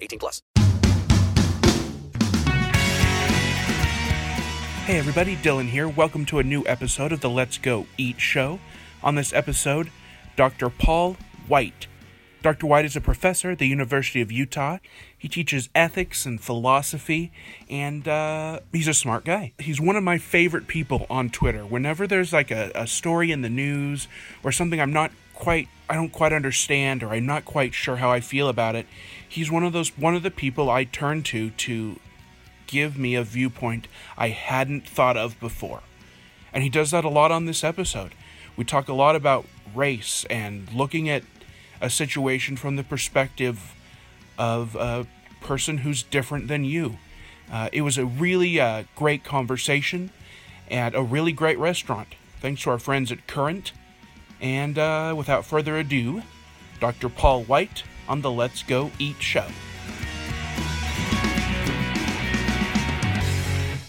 18 plus. Hey everybody, Dylan here. Welcome to a new episode of the Let's Go Eat show. On this episode, Dr. Paul White. Dr. White is a professor at the University of Utah. He teaches ethics and philosophy, and uh, he's a smart guy. He's one of my favorite people on Twitter. Whenever there's like a, a story in the news or something I'm not quite I don't quite understand or I'm not quite sure how I feel about it, he's one of those one of the people I turn to to give me a viewpoint I hadn't thought of before. And he does that a lot on this episode. We talk a lot about race and looking at a situation from the perspective of a person who's different than you. Uh, it was a really uh, great conversation at a really great restaurant. Thanks to our friends at Current. And uh, without further ado, Dr. Paul White on the Let's Go Eat show.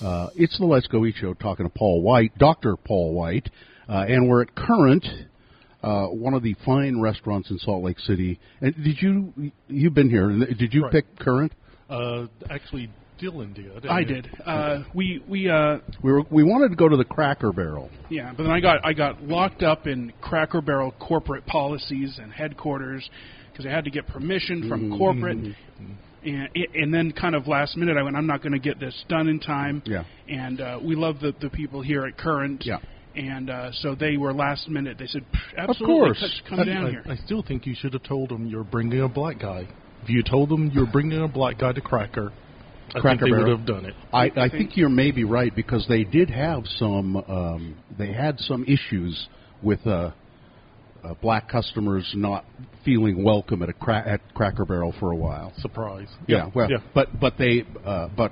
Uh, it's the Let's Go Eat Show talking to Paul White, Dr. Paul White, uh, and we're at Current, uh, one of the fine restaurants in Salt Lake City. And did you, you've been here, did you Right. pick Current? Uh, actually, Dylan did. I did. Uh, we we uh, We, were, we wanted to go to the Cracker Barrel. yeah, but then I got I got locked up in Cracker Barrel corporate policies and headquarters because I had to get permission from corporate, and and then kind of last minute I went I'm not going to get this done in time. Yeah. And uh, we love the the people here at Current. Yeah. And uh, so they were last minute. They said, "Pff, Of "Absolutely, course. come- come I, down I- here." I still think you should have told them you're bringing a black guy. If you told them you're bringing a black guy to Cracker, I Cracker think they Barrel. would have done it. I, I think you're maybe right because they did have some. Um, they had some issues with uh, uh, black customers not feeling welcome at a cra- at Cracker Barrel for a while. Surprise. Yeah, well, yeah. but but they uh, but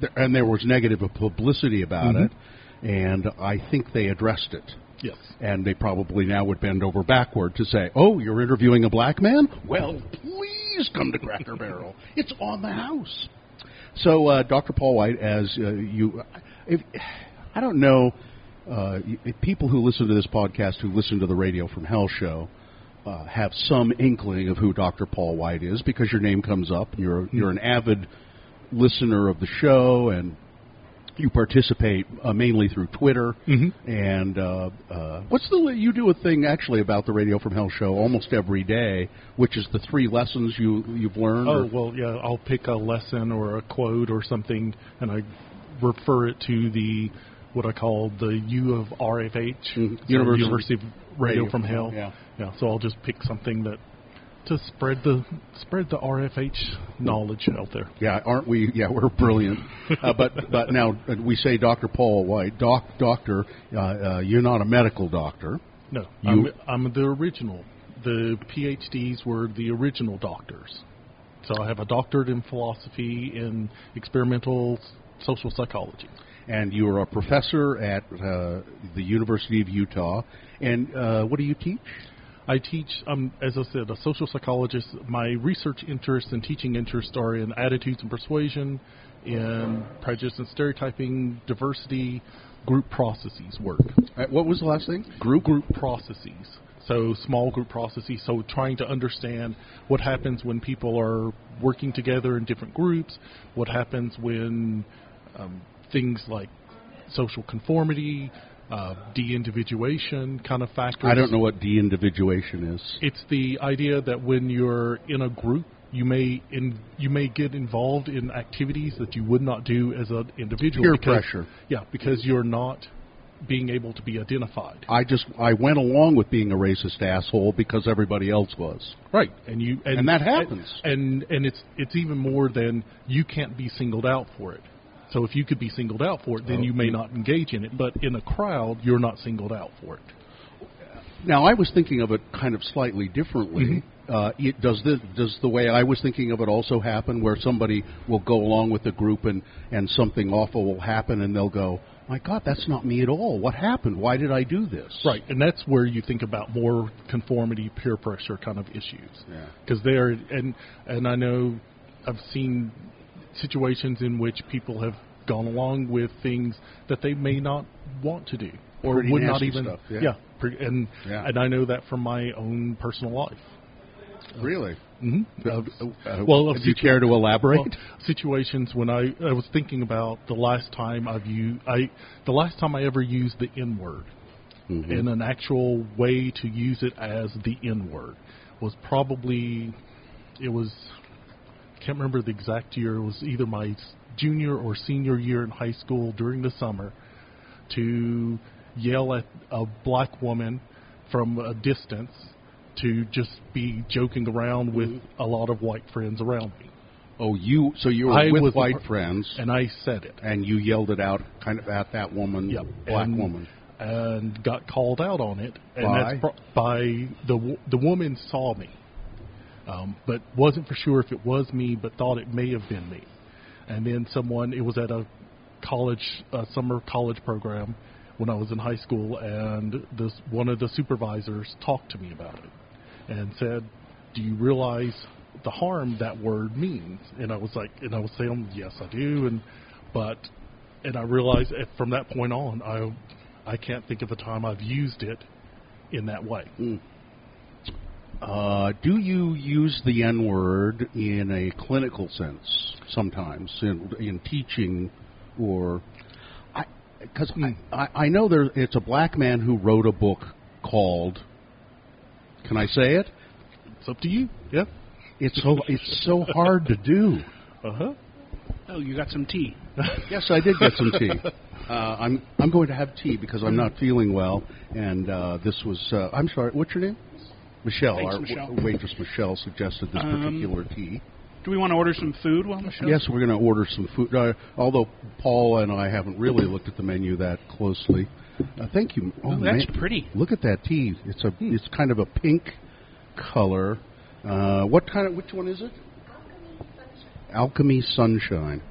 th- and there was negative publicity about Mhm. it, and I think they addressed it. Yes. And they probably now would bend over backward to say, "Oh, you're interviewing a black man? Well, please come to Cracker Barrel. It's on the house." So, uh, Dr. Paul White, as uh, you, if, I don't know, uh, people who listen to this podcast, who listen to the Radio from Hell show, uh, have some inkling of who Dr. Paul White is because your name comes up. and You're you're an avid listener of the show, and you participate uh, mainly through Twitter. Mhm. And uh, uh, what's the you do a thing actually about the Radio from Hell show almost every day, which is the three lessons you you've learned. Oh or- well, yeah. I'll pick a lesson or a quote or something, and I refer it to the what I call the U of RFH, so University- University of Radio, Radio from Hell. Hell, yeah. So I'll just pick something that to spread the spread the RFH knowledge out there. Yeah, aren't we? Yeah, we're brilliant. uh, but but now uh, we say Dr. Paul White, doc, doctor. Uh, uh, you're not a medical doctor. No, You- I'm, I'm the original. The PhDs were the original doctors. So I have a doctorate in philosophy in experimental social psychology. And you are a professor at uh, the University of Utah. And uh, what do you teach? I teach, um, as I said, a social psychologist. My research interests and teaching interests are in attitudes and persuasion, in prejudice and stereotyping, diversity, group processes work. Uh, what was the last thing? Group group processes. So small group processes. So trying to understand what happens when people are working together in different groups. What happens when um, things like social conformity, uh, de-individuation kind of factors. I don't know what de-individuation is. It's the idea that when you're in a group You may in you may get involved in activities that you would not do as an individual. Peer because- pressure. Yeah, because you're not being able to be identified. I just I went along with being a racist asshole because everybody else was. Right, and you and, And that happens. And and it's it's even more than you can't be singled out for it. So if you could be singled out for it, then you may not engage in it. But in a crowd, you're not singled out for it. Now I was thinking of it kind of slightly differently. Mm-hmm. Uh, it, does this does the way I was thinking of it also happen, where somebody will go along with the group and and something awful will happen, and they'll go, "My God, that's not me at all. What happened? Why did I do this?" Right, and that's where you think about more conformity, peer pressure kind of issues. Yeah. Because there, and and I know I've seen situations in which people have gone along with things that they may not want to do or Pretty would not even. stuff, yeah. pre- and Yeah. and I know that from my own personal life. Really? hmm Uh, uh, well, do you care to elaborate? well, situations when I, I was thinking about the last time I've used I the last time I ever used the N word Mhm. in an actual way to use it as the N word was probably it was can't remember the exact year it was either my junior or senior year in high school during the summer to yell at a black woman from a distance to just be joking around with a lot of white friends around me. Oh, you so you were I with white friends, and I said it, and you yelled it out, kind of at that woman, Yep. black and, woman. and got called out on it. And By? that's pro- by the the woman saw me, um, but wasn't for sure if it was me, but thought it may have been me. And then someone, it was at a college, a summer college program when I was in high school, and this one of the supervisors talked to me about it and said, "Do you realize the harm that word means?" And I was like, and I was saying, "Yes, I do," and but and I realized from that point on, I I can't think of a time I've used it in that way. Uh, do you use the N word in a clinical sense sometimes in, in teaching or because I, I, I know there it's a black man who wrote a book called can I say it? It's up to you. Yeah. It's so it's so hard to do. Uh huh. Oh, you got some tea. Yes, I did get some tea. Uh, I'm I'm going to have tea because I'm not feeling well, and uh, this was uh, I'm sorry. What's your name? Michelle. Thanks, Our Michelle. w- waitress Michelle suggested this Um, particular tea. Do we want to order some food while Michelle? Yes, we're going to order some food. Uh, although Paul and I haven't really looked at the menu that closely. Uh, thank you. Ooh, that's man. pretty. Look at that tea. It's a it's kind of a pink color. Uh, what kind of which one is it? Alchemy Sunshine.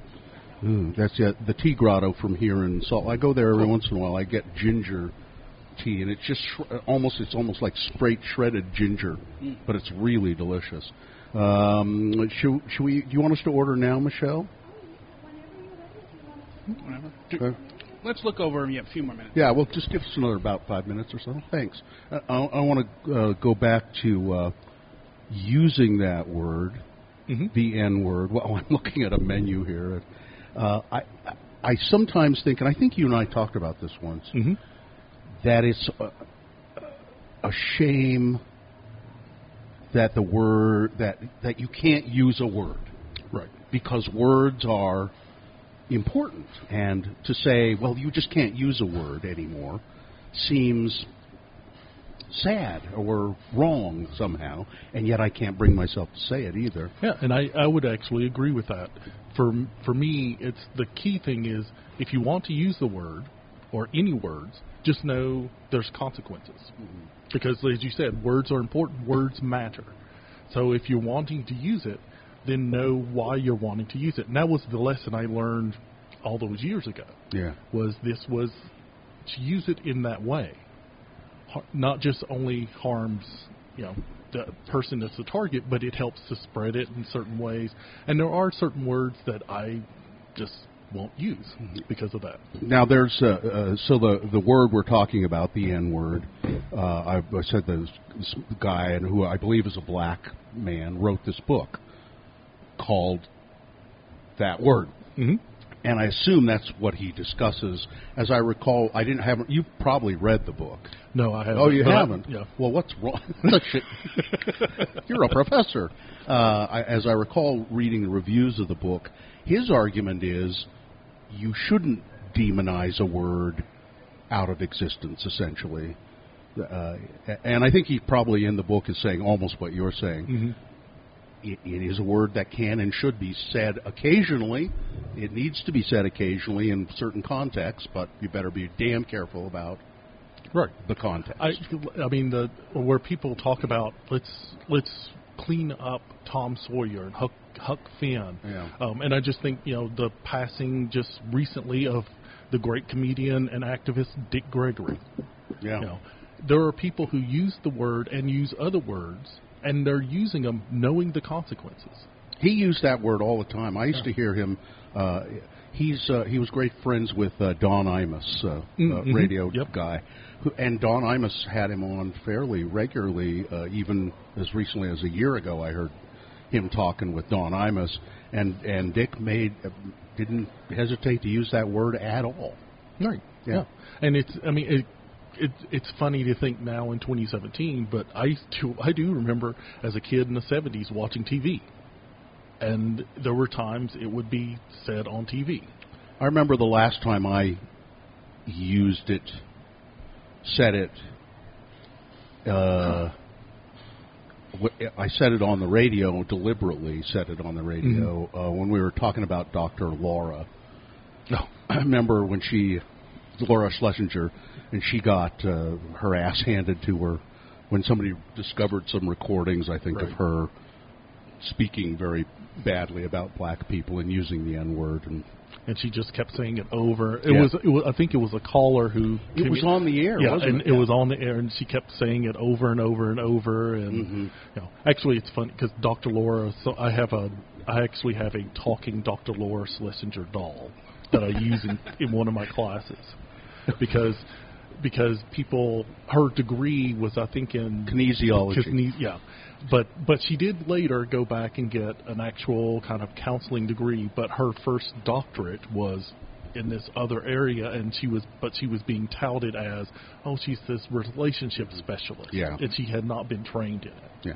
Ooh, that's it. The tea grotto from here in Salt. I go there every once in a while. I get ginger tea, and it's just sh- almost it's almost like straight shredded ginger, Mm. but it's really delicious. Um, should, should we? Do you want us to order now, Michelle? Whatever. Do- Sure. Let's look over them. You have a few more minutes. Yeah, well, just give us another about five minutes or so. Thanks. Uh, I, I want to uh, go back to uh, using that word, the N word. Well, I'm looking at a menu here. Uh, I, I sometimes think, and I think you and I talked about this once, that it's a, a shame that the word that that you can't use a word, right? Because words are important, and to say, well, you just can't use a word anymore, seems sad or wrong somehow, and yet I can't bring myself to say it either. Yeah, and I, I would actually agree with that. For for me, it's the key thing is if you want to use the word or any words, just know there's consequences. Mm-hmm. Because as you said, words are important. Words matter. So if you're wanting to use it, then know why you're wanting to use it. And that was the lesson I learned all those years ago. Yeah. Was this was to use it in that way, not just only harms you know the person that's the target, but it helps to spread it in certain ways. And there are certain words that I just won't use because of that. Now there's uh, uh, so the the word we're talking about, the N word. Uh, I, I said this, this guy, and who I believe is a black man, wrote this book called that word. Mm-hmm. and I assume that's what he discusses. As I recall, I didn't have you probably read the book. No, I haven't. Oh, you haven't? yeah. Well, what's wrong? You're a professor. Uh, I, as I recall reading the reviews of the book, his argument is you shouldn't demonize a word out of existence, essentially. Uh, and I think he probably in the book is saying almost what you're saying. Mhm. It, it is a word that can and should be said occasionally. It needs to be said occasionally in certain contexts, but you better be damn careful about Right. the context. I, I mean, the where people talk about let's let's clean up Tom Sawyer and Huck Huck Finn, Yeah. um, and I just think you know the passing just recently of the great comedian and activist Dick Gregory. yeah. You know, there are people who use the word and use other words, and they're using them knowing the consequences. He used that word all the time. I used to hear him. Uh, he's uh, he was great friends with uh, Don Imus, uh, Mm, uh, radio Yep. guy, who, and Don Imus had him on fairly regularly. Uh, even as recently as a year ago, I heard him talking with Don Imus, and and Dick made uh, didn't hesitate to use that word at all. Right. Yeah. And it's I mean it, it it's funny to think now in 2017, but I to I do remember as a kid in the 70s watching TV. And there were times it would be said on TV. I remember the last time I used it, said it. Uh, I said it on the radio deliberately. Said it on the radio uh, when we were talking about Dr. Laura. No. I remember when she, Laura Schlesinger, and she got uh, her ass handed to her when somebody discovered some recordings. I think of her speaking very badly about black people and using the N word and And she just kept saying it over. It, Yeah. was, it was I think it was a caller who It was in- on the air, Yeah, wasn't and it? it Yeah. was on the air, and she kept saying it over and over and over. And Mhm. you know, actually, it's funny because Dr. Laura. So I have a, I actually have a talking Dr. Laura Schlesinger doll that I use in, in one of my classes because because people her degree was I think in Kinesiology. kine- yeah, but but she did later go back and get an actual kind of counseling degree. But her first doctorate was in this other area, and she was but she was being touted as oh she's this relationship specialist. Yeah. and she had not been trained in it. Yeah,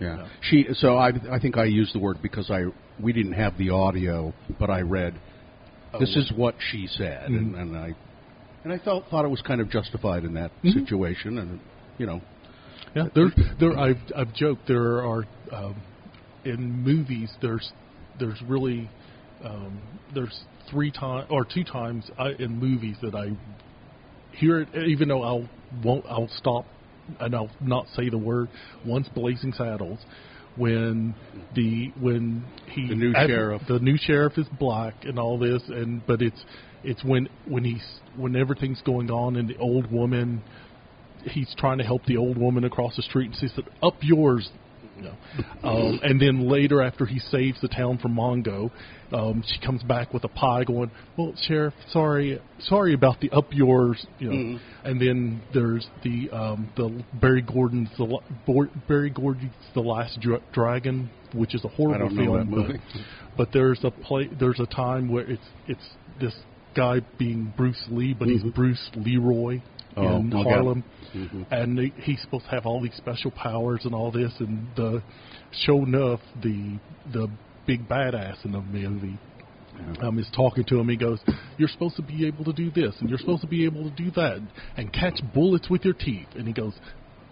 yeah. She. So I, I think I used the word because I we didn't have the audio, but I read. This Oh. is what she said, and, Mhm. and I and I felt thought it was kind of justified in that Mhm. situation, and you know, Yeah, there, there. I've I've joked there are um, in movies. There's there's really um, there's three times or two times I, in movies that I hear it, even though I'll won't I'll stop and I'll not say the word. Once Blazing Saddles, when the when he The new sheriff. the new sheriff is black and all this, and but it's it's when when he's when everything's going on and the old woman he's trying to help the old woman across the street and she said, "Up yours." You know. um, and then later, after he saves the town from Mongo, um, she comes back with a pie, going, "Well, sheriff, sorry, sorry about the up yours." You know. Mhm. And then there's the um, the Berry Gordy's the Berry Gordy's the Last Dra- Dragon, which is a horrible I don't know film. that movie. But, but there's a play. There's a time where it's it's this guy being Bruce Lee, but he's Bruce Leroy Mm-hmm. Oh, in. Harlem, Mhm. and he- he's supposed to have all these special powers and all this. And the sure enough, the the big badass in the movie um, is talking to him. He goes, "You're supposed to be able to do this, and you're supposed to be able to do that, and catch bullets with your teeth." And he goes,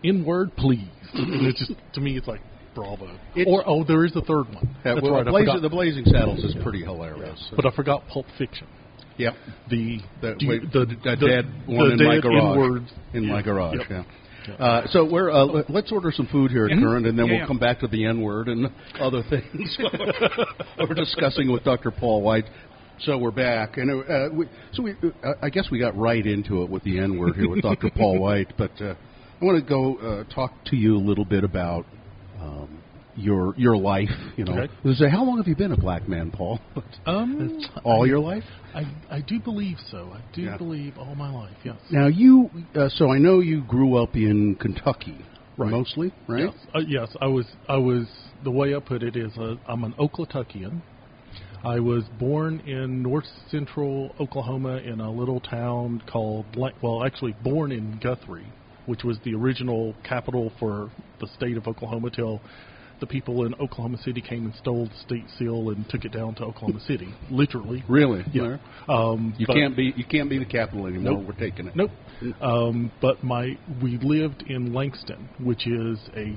"In word, please." and it's just to me, it's like bravo. It's- or oh, there is a third one. Yeah, That's well, right. I Blazing, the Blazing Saddles is pretty hilarious. But I forgot Pulp Fiction. Yep. The The, you- wait, the, the, dead one the in my garage. N-words. In my garage, Yep. yeah. Uh, so we're uh, let- let's order some food here at Mhm. Current, and then Yeah, we'll yeah. come back to the N word and other things we're discussing with Dr. Paul White. So we're back, and uh, we, so we uh, I guess we got right into it with the N word here with Dr. Paul White, but uh, I want to go uh, talk to you a little bit about. Um, your your life, you know. Okay. Say, how long have you been a black man, Paul? Um, All I- your life? I I do believe so. I do Yeah. believe all my life. Yes. Now you, uh, so I know you grew up in Kentucky, Right. mostly, right? Yes, uh, yes, I was. I was. The way I put it is, uh, I'm an Oklahuckian. I was born in north central Oklahoma in a little town called, well, actually born in Guthrie, which was the original capital for the state of Oklahoma till the people in Oklahoma City came and stole the state seal and took it down to Oklahoma City, literally. Really? Yeah. Um, You can't be you can't be the capital anymore. Nope. We're taking it. Nope. Um, but my we lived in Langston, which is a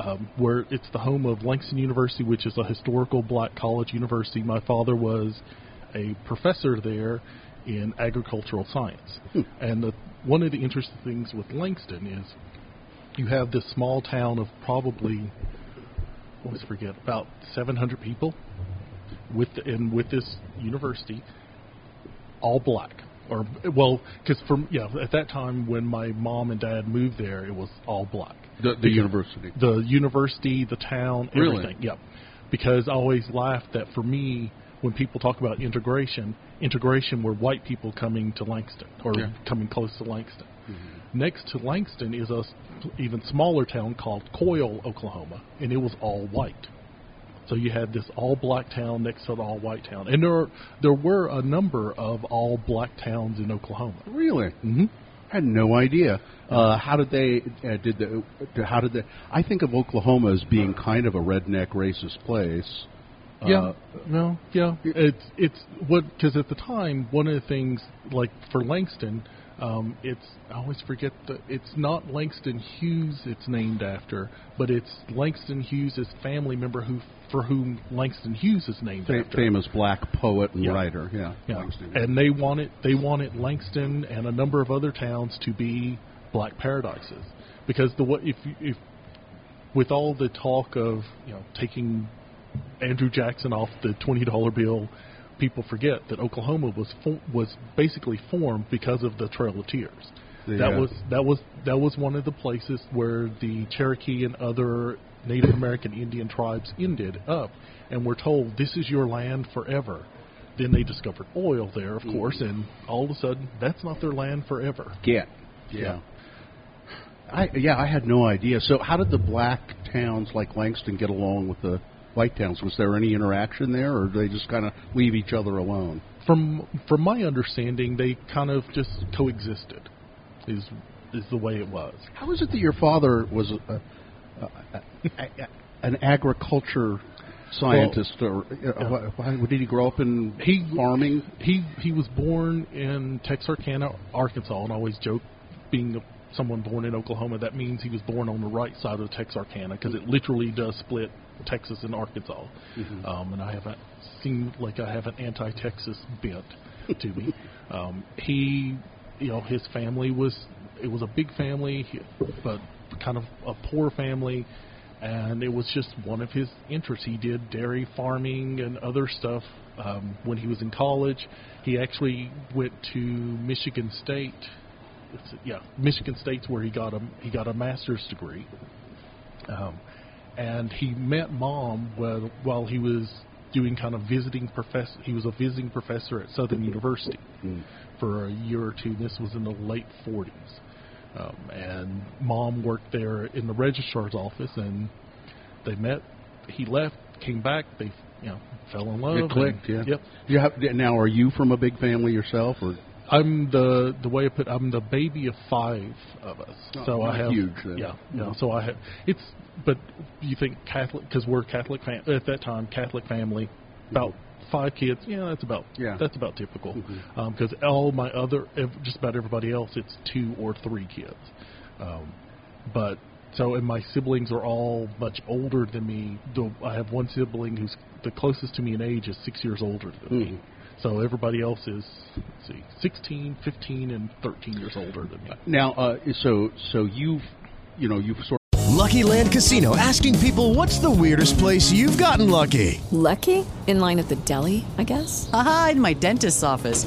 um, where it's the home of Langston University, which is a historical black college university. My father was a professor there in agricultural science, and the, one of the interesting things with Langston is you have this small town of probably always forget about 700 people with and with this university all black or well because from yeah at that time when my mom and dad moved there it was all black The, the university. the university the town Really? everything yep because i always laughed that for me when people talk about integration integration were white people coming to langston or Yeah. coming close to langston mm-hmm. Next to langston is a even smaller town called coyle oklahoma and it was all white so you had this all black town next to the all white town, and there there were a number of all black towns in Oklahoma. Really? Mm-hmm. I had no idea. Uh, how did they uh, did the how did they? I think of Oklahoma as being kind of a redneck racist place. Yeah, Uh, no, yeah. It's it's what because at the time one of the things like for Langston, um, it's I always forget the it's not Langston Hughes it's named after, but it's Langston Hughes' family member who for whom Langston Hughes is named fa- after. famous black poet and Yeah. writer. Yeah. Yeah. Langston. And they wanted they wanted Langston and a number of other towns to be black paradises because the what if if with all the talk of you know taking Andrew Jackson off the twenty dollar bill, people forget that Oklahoma was fo- was basically formed because of the Trail of Tears. That was that was that was one of the places where the Cherokee and other Native American Indian tribes ended up, and were told this is your land forever. Then they discovered oil there, of course, and all of a sudden that's not their land forever. Get. Yeah. I yeah, I had no idea. So how did the black towns like Langston get along with the white towns? Was there any interaction there, or did they just kind of leave each other alone? From from my understanding, they kind of just coexisted. Is is the way it was. How is it that your father was a, a, a, a, an agriculture scientist, or uh, why, why, did he grow up in He farming? He he was born in Texarkana, Arkansas, and I always joke, being a, someone born in Oklahoma, that means he was born on the right side of Texarkana because it literally does split Texas and Arkansas. Um, and I haven't seen like I have an anti-Texas bent to me. Um, he, you know, his family was it was a big family, but kind of a poor family. And it was just one of his interests. He did dairy farming and other stuff um, when he was in college. He actually went to Michigan State. It's, yeah, Michigan State's where he got a he got a master's degree. Um, and he met mom while, while he was doing kind of visiting professor. He was a visiting professor at Southern University for a year or two. This was in the late 40s. Um, and mom worked there in the registrar's office, and they met. He left, came back. They, you know, fell in love. It clicked. and- Yeah. Yep. You have, now, are you from a big family yourself, or I'm the the way I put. I'm the baby of five of us. Oh, so I have huge then. Yeah, Yeah. So I have. It's but you think Catholic because we're Catholic fam- at that time Catholic family, mm-hmm. about five kids. Yeah, that's about Yeah. that's about typical. Mm-hmm. Um, because all my other ev- just about everybody else it's two or three kids. Um, but so and my siblings are all much older than me. The, I have one sibling who's the closest to me in age is six years older than me. Mm-hmm. So everybody else is let's see, 16, 15, and 13 years older than me. now? Uh, so, so you've, you know, you've sort. Lucky Land Casino asking people what's the weirdest place you've gotten lucky? Lucky? In line at the deli, I guess? Aha, in my dentist's office.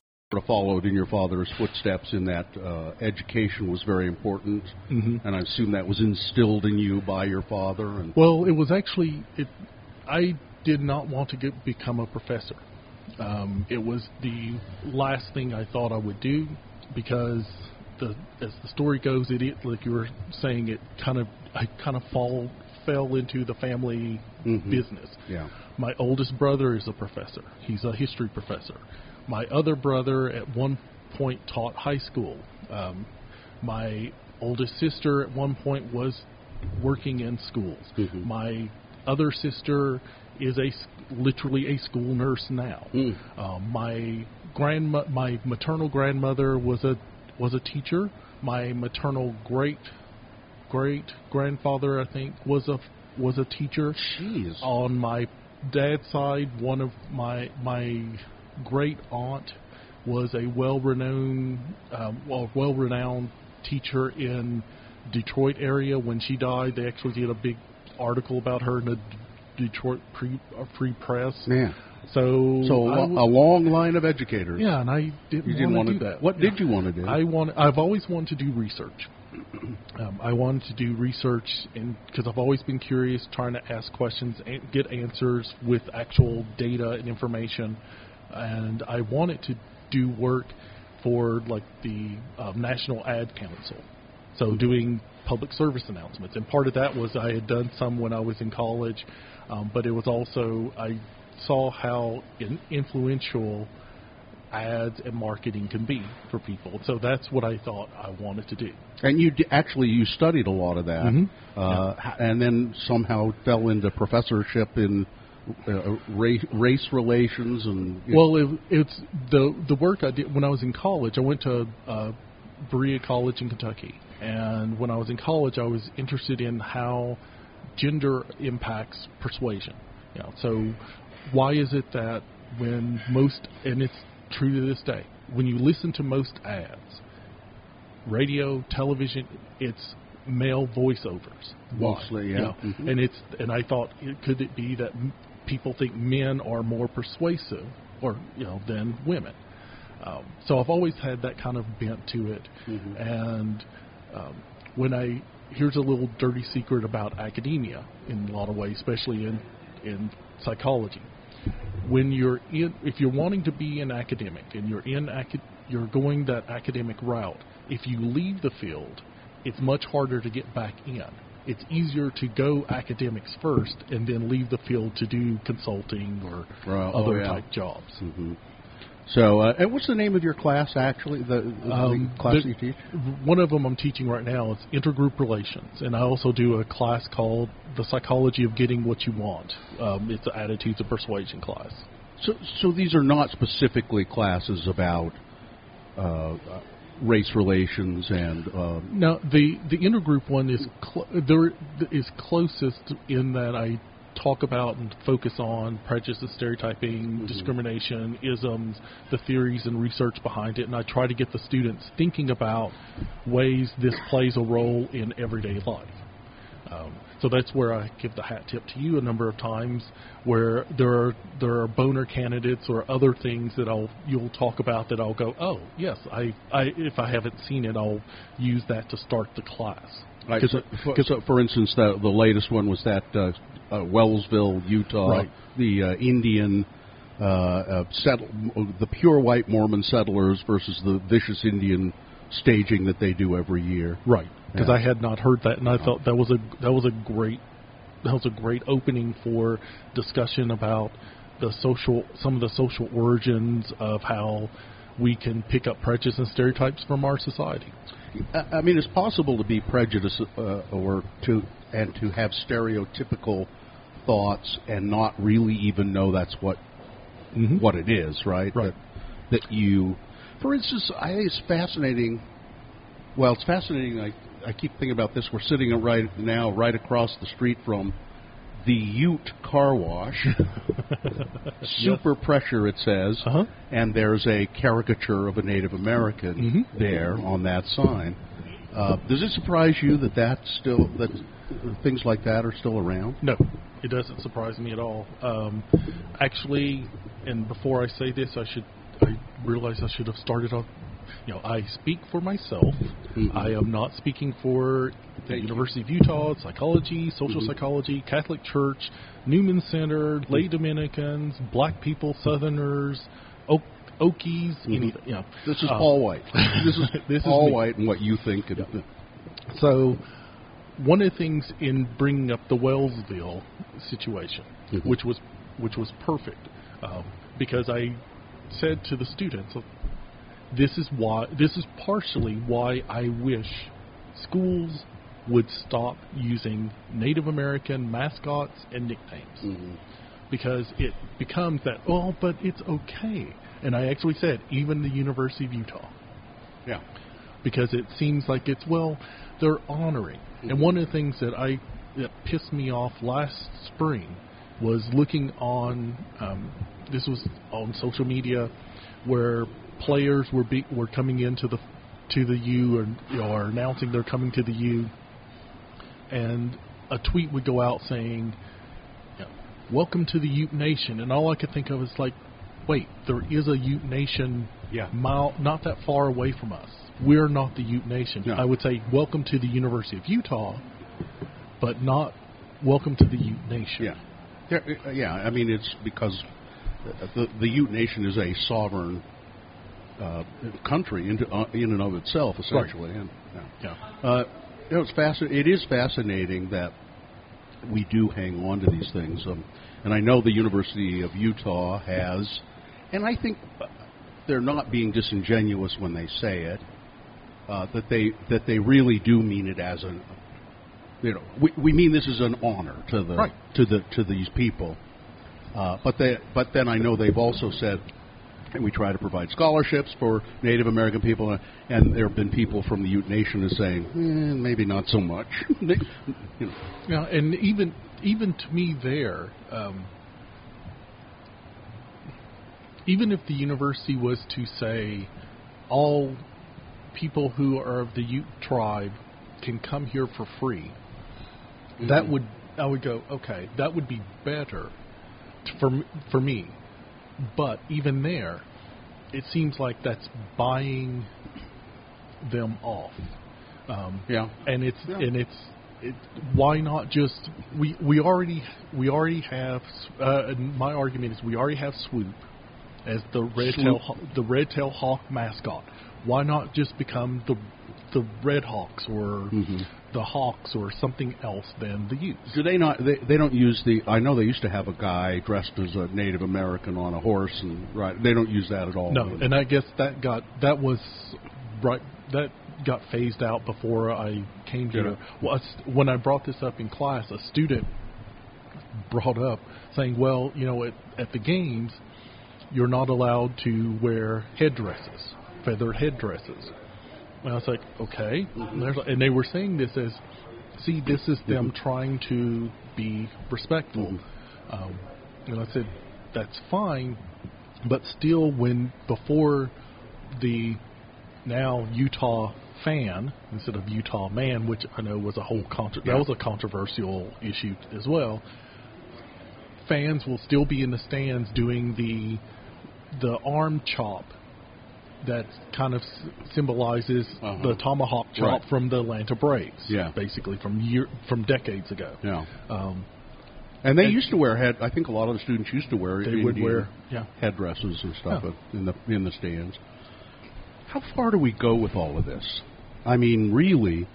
Followed in your father's footsteps in that uh, education was very important, Mhm. and I assume that was instilled in you by your father. And Well, it was actually it. I did not want to get, become a professor. Um, it was the last thing I thought I would do because the as the story goes, it, it like you were saying, it kind of I kind of fall fell into the family Mhm. business. yeah, My oldest brother is a professor. He's a history professor. My other brother at one point taught high school. Um, my oldest sister at one point was working in schools. Mhm. My other sister is a literally a school nurse now. Mm. Um, my grandma, my maternal grandmother was a was a teacher. My maternal great great grandfather, I think, was a was a teacher. Jeez. On my dad's side, one of my my great aunt was a well renowned, um, well well renowned teacher in Detroit area. When she died, they actually did a big article about her in the D- Detroit pre, uh, Free Press. Yeah. So so a, w- a long line of educators. yeah, and I didn't, You didn't want to do that. what Yeah. did you wanna do? I want. I've always wanted to do research. Um, I wanted to do research, and because I've always been curious, trying to ask questions and get answers with actual data and information, and I wanted to do work for like the um, National Ad Council, so doing public service announcements, and part of that was I had done some when I was in college, um, but it was also I saw how in, influential ads and marketing can be for people. So that's what I thought I wanted to do. And you d- actually you studied a lot of that, Mhm. uh, h- and then somehow fell into professorship in uh, race, race relations and Well, it, it's the the work I did when I was in college. I went to uh, Berea College in Kentucky, and when I was in college, I was interested in how gender impacts persuasion. You know, so why is it that when most and it's true to this day, when you listen to most ads, radio, television, it's male voiceovers. Why? Mostly, yeah. You know, Mhm. And it's and I thought, could it be that people think men are more persuasive, or you know, than women? Um, so I've always had that kind of bent to it, Mhm. and um, when I here's a little dirty secret about academia in a lot of ways, especially in in psychology. When you're in, if you're wanting to be an academic and you're in, acad- you're going that academic route. If you leave the field, it's much harder to get back in. It's easier to go academics first and then leave the field to do consulting or Right. Oh, other yeah. type jobs. hmm So, uh, and what's the name of your class actually? The, the Um, class the- that you teach? One of them I'm teaching right now is intergroup relations, and I also do a class called the psychology of getting what you want. Um, it's an attitudes of persuasion class. So, so these are not specifically classes about uh, race relations and uh, Now the the intergroup one is cl- there is closest in that I talk about and focus on prejudice, stereotyping, discrimination, isms, the theories and research behind it, and I try to get the students thinking about ways this plays a role in everyday life. Um, so that's where I give the hat tip to you a number of times, where there are there are boner candidates or other things that I'll you'll talk about that I'll go, oh yes, I, I if I haven't seen it, I'll use that to start the class. Right. 'Cause So, for, so for instance, the, the latest one was that uh, uh, Wellsville, Utah, Right. the uh, Indian uh, uh, settle, the pure white Mormon settlers versus the vicious Indian staging that they do every year. Right, because Yeah. I had not heard that, and I thought that was a that was a great that was a great opening for discussion about the social some of the social origins of how we can pick up prejudice and stereotypes from our society. I I mean, it's possible to be prejudiced uh, or to and to have stereotypical thoughts and not really even know that's what what it is, right? Right. That, that you, for instance, I think it's fascinating. Well, it's fascinating. Like I keep thinking about this. We're sitting right now right across the street from the Ute Car Wash. Super pressure, it says, Uh-huh. and there's a caricature of a Native American Mm-hmm. there on that sign. Uh, does it surprise you that that's still that things like that are still around? No, it doesn't surprise me at all. Um, actually, and before I say this, I should I realize I should have started off. You know, I speak for myself. I am not speaking for the University of Utah, psychology, social psychology, Catholic Church, Newman Center, lay Dominicans, Black people, Southerners, Oak, Okies, anything. You know, This is Uh, Paul White. This is this is Paul me. White and what you think. And, So, one of the things in bringing up the Wellsville situation, Mhm. which was which was perfect, um, because I said to the students, "This is why. This is partially why I wish schools would stop using Native American mascots and nicknames." Because it becomes that, oh, but it's okay. And I actually said, even the University of Utah yeah. because it seems like it's well they're honoring. And one of the things that I that pissed me off last spring was looking on um, this was on social media where players were be, were coming into the to the U or you know, are announcing they're coming to the U, and a tweet would go out saying, you know, "Welcome to the Ute Nation," and all I could think of is like, wait, there is a Ute Nation Yeah. mile not that far away from us. We're not the Ute Nation. No. I would say welcome to the University of Utah, but not welcome to the Ute Nation. Yeah. Yeah, yeah, I mean it's because the the Ute Nation is a sovereign uh, country into, uh, in and of itself, essentially. And, Yeah. Uh, you know, it's fascin- It is fascinating that we do hang on to these things, um, and I know the University of Utah has, and I think they're not being disingenuous when they say it. Uh, that they that they really do mean it as an you know, we, we mean this is an honor to the Right. to the to these people. Uh, but they, but then I know they've also said, and we try to provide scholarships for Native American people, and there have been people from the Ute Nation is saying, eh, maybe not so much. You know, Yeah, and even even to me there, um, even if the university was to say all people who are of the Ute tribe can come here for free, that Mhm. would I would go okay. That would be better for for me. But even there, it seems like that's buying them off. Um, yeah, and it's Yeah. and it's it, why not just we we already we already have uh, and my argument is we already have swoop as the red tail Swoop. the red tail hawk mascot. Why not just become the the red hawks or Mhm. The hawks or something else than the Utes? Do they not? They, they don't use the. I know they used to have a guy dressed as a Native American on a horse, and right. They don't use that at all. No, and I guess that got that was right. That got phased out before I came here. it? Well, when I brought this up in class, a student brought up saying, "Well, you know, at, at the games, you're not allowed to wear headdresses, feather headdresses." And I was like, "Okay," mm-hmm. and, there's, and they were saying this as, "See, this is them mm-hmm. trying to be respectful." Mm-hmm. Um, and I said, "That's fine." but still when before the now Utah fan instead of Utah man, which I know was a whole contro- that was a controversial issue as well. Fans will still be in the stands doing the the arm chop that kind of s- symbolizes Uh-huh. the tomahawk chop Right. from the Atlanta Braves, Yeah. basically from year from decades ago. Yeah. Um, And they And- used to wear head. I think a lot of the students used to wear. They would wear, yeah. headdresses and stuff Yeah. in the in the stands. How far do we go with all of this? I mean, really,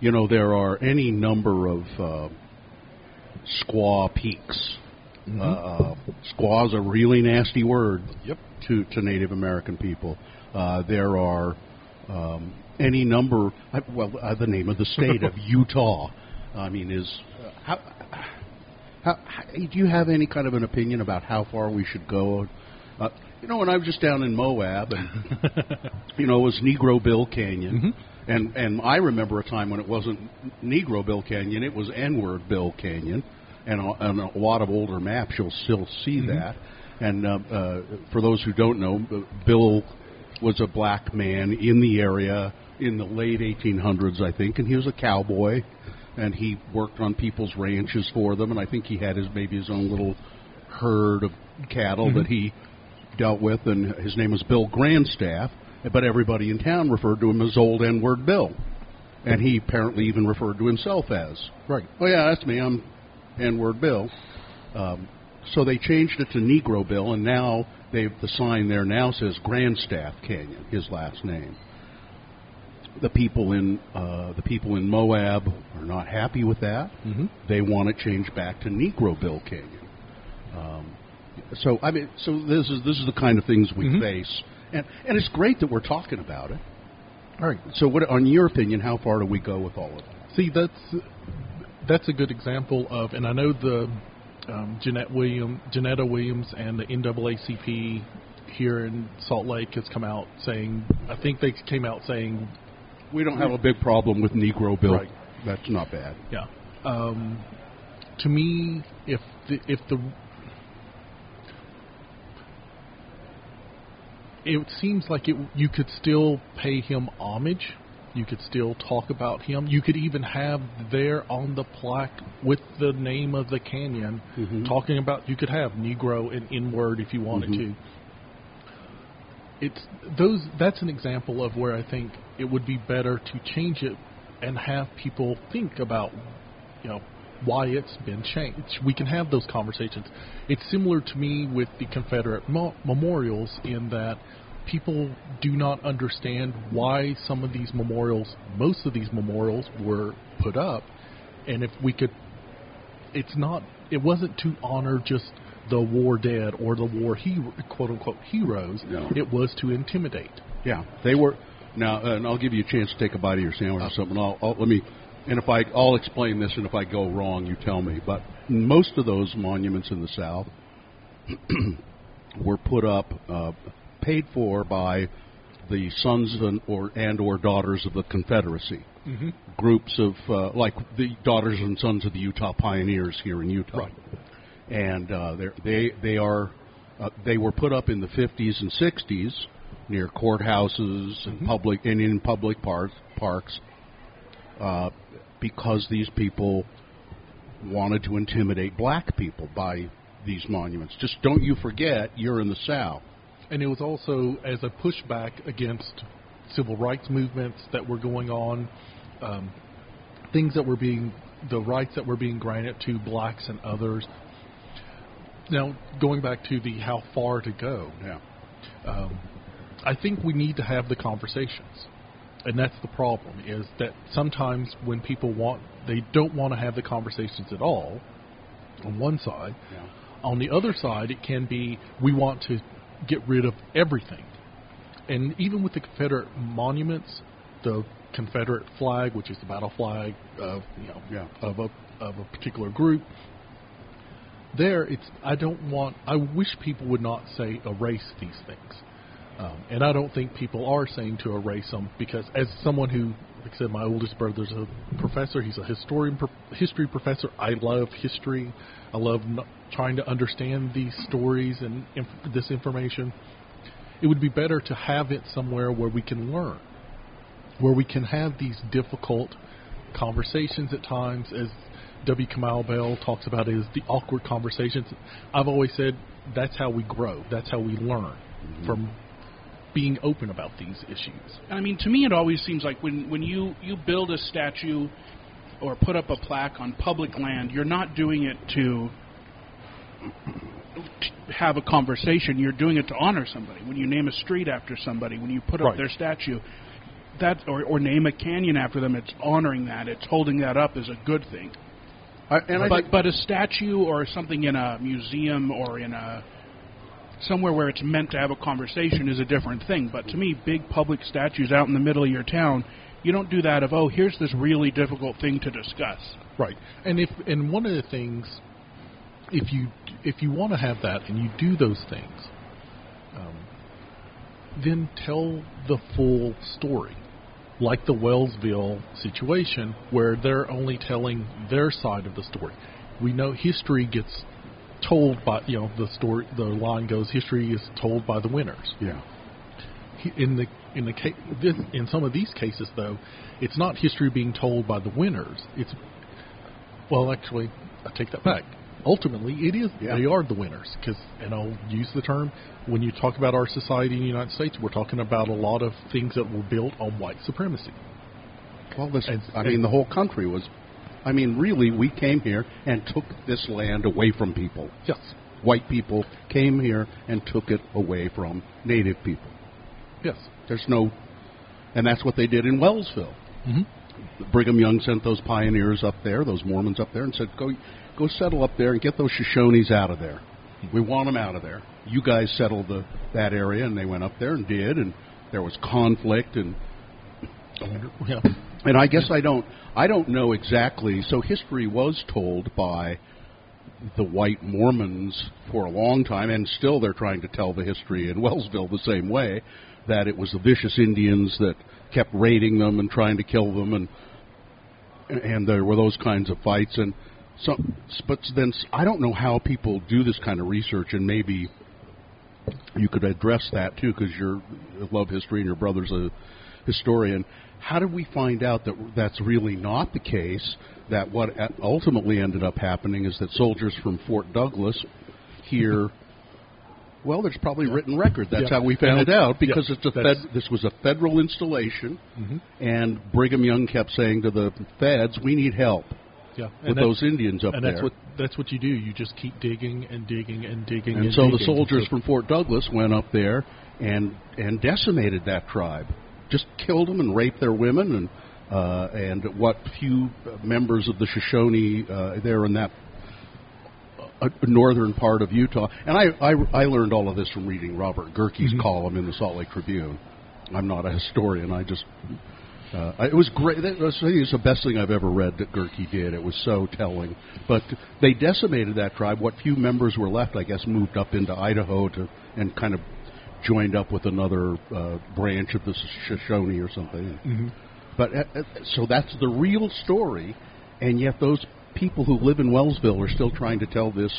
you know, there are any number of uh, squaw peaks. Mm-hmm. Uh, squaw is a really nasty word Yep. To to Native American people. Uh, there are um, any number. Well, uh, the name of the state of Utah. I mean, is uh, how, how, how do you have any kind of an opinion about how far we should go? Uh, you know, when I was just down in Moab, and you know, it was Negro Bill Canyon, And and I remember a time when it wasn't Negro Bill Canyon, it was N-word Bill Canyon, and on, on a lot of older maps you'll still see Mhm. that. And uh, uh, for those who don't know, uh, Bill was a black man in the area in the late 1800s, I think, and he was a cowboy, and he worked on people's ranches for them, and I think he had his maybe his own little herd of cattle Mhm. that he dealt with, and his name was Bill Grandstaff, but everybody in town referred to him as Old N-word Bill, and he apparently even referred to himself as Right. Oh yeah, that's me. I'm N-word Bill. Um, so they changed it to Negro Bill, and now they the sign there now says Grandstaff Canyon, his last name. The people in uh, the people in Moab are not happy with that. Mhm. They want it changed back to Negro Bill Canyon. Um, so I mean, so this is this is the kind of things we face, and and it's great that we're talking about it. All right. So, what, on your opinion, how far do we go with all of that? See, that's that's a good example of, and I know the um, Jeanette William, Jeanetta Williams, and the NAACP here in Salt Lake has come out saying, I think they came out saying, We don't have a big problem with Negro Bill. Right. That's not bad. Yeah. Um, to me, if the, if the it seems like it, you could still pay him homage. You could still talk about him. You could even have there on the plaque with the name of the canyon talking about. You could have Negro and N word if you wanted Mhm. to. It's those. That's an example of where I think it would be better to change it and have people think about, you know, why it's been changed. We can have those conversations. It's similar to me with the Confederate mo- memorials in that people do not understand why some of these memorials, most of these memorials, were put up, and if we could, it's not. It wasn't to honor just the war dead or the war hero, quote unquote heroes. No. It was to intimidate. Yeah, they were. Now, uh, and I'll give you a chance to take a bite of your sandwich or something. I'll, I'll let me, and if I, I'll explain this, and if I go wrong, you tell me. But most of those monuments in the South were put up, uh, paid for by the sons and or and or daughters of the Confederacy. Mhm. Groups of uh, like the daughters and sons of the Utah Pioneers here in Utah, Right. and uh, they they are uh, they were put up in the 50s and 60s near courthouses and public and in public parks parks uh, because these people wanted to intimidate black people by these monuments. Just don't you forget, you're in the South. And it was also as a pushback against civil rights movements that were going on, um, things that were being, the rights that were being granted to blacks and others. Now, going back to the how far to go, Yeah. um, I think we need to have the conversations, and that's the problem. Is that sometimes when people want, they don't want to have the conversations at all. On one side, on the other side, it can be we want to get rid of everything, and even with the Confederate monuments, the Confederate flag, which is the battle flag of you know of a of a particular group. There, it's I don't want. I wish people would not say erase these things. Um, and I don't think people are saying to erase them because, as someone who, like I said, my oldest brother's a professor. He's a historian, history professor. I love history. I love n- trying to understand these stories and inf- this information. It would be better to have it somewhere where we can learn, where we can have these difficult conversations at times, as W. Kamau Bell talks about, is the awkward conversations. I've always said that's how we grow. That's how we learn from being open about these issues. I mean, to me, it always seems like when when you you build a statue or put up a plaque on public land, you're not doing it to to have a conversation. You're doing it to honor somebody. When you name a street after somebody, when you put up Right. their statue, that or, or name a canyon after them, it's honoring that. It's holding that up as a good thing. I, and I but think- but a statue or something in a museum or in a somewhere where it's meant to have a conversation is a different thing. But to me, big public statues out in the middle of your town, you don't do that of oh, here's this really difficult thing to discuss. Right. And if and one of the things, if you if you want to have that and you do those things, um, then tell the full story. like the Wellsville situation, where they're only telling their side of the story. We know history gets told by you know the story. The line goes, history is told by the winners. Yeah. In the in the case in some of these cases, though, it's not history being told by the winners. It's well, actually, I take that back. Ultimately, it is Yeah. they are the winners because, and I'll use the term when you talk about our society in the United States, we're talking about a lot of things that were built on white supremacy. Well, this, And- I mean, the whole country was. I mean, really, we came here and took this land away from people. Yes. White people came here and took it away from native people. Yes. There's no, and that's what they did in Wellsville. Mhm. Brigham Young sent those pioneers up there, those Mormons up there, and said, "Go, go settle up there and get those Shoshones out of there. We want them out of there. You guys settle the that area." And they went up there and did, and there was conflict and Yeah. And I guess I don't I don't know exactly. So history was told by the white Mormons for a long time, and still they're trying to tell the history in Wellsville the same way that it was the vicious Indians that kept raiding them and trying to kill them, and and there were those kinds of fights. And so, but then I don't know how people do this kind of research, and maybe you could address that too, because you love history and your brother's a historian. How did we find out that that's really not the case? That what ultimately ended up happening is that soldiers from Fort Douglas here. Well, there's probably written record. That's Yeah. how we found it- out because yeah, it's a fed, this was a federal installation, Mhm. and Brigham Young kept saying to the feds, "We need help Yeah. with those Indians up and there." that's what that's what you do. You just keep digging and digging and digging. And And, so the soldiers So- from Fort Douglas went up there and and decimated that tribe, just killed them and raped their women and uh, and what few members of the Shoshone uh, there in that uh, northern part of Utah. And I, I I learned all of this from reading Robert Gehrke's Mhm. column in the Salt Lake Tribune. I'm not a historian. I just uh, it was great. That was, I think it's the best thing I've ever read that Gerke did. It was so telling. But they decimated that tribe. What few members were left, I guess, moved up into Idaho to and kind of joined up with another uh, branch of the Shoshone or something. Mhm. But uh, uh, so that's the real story, and yet those people who live in Wellsville are still trying to tell this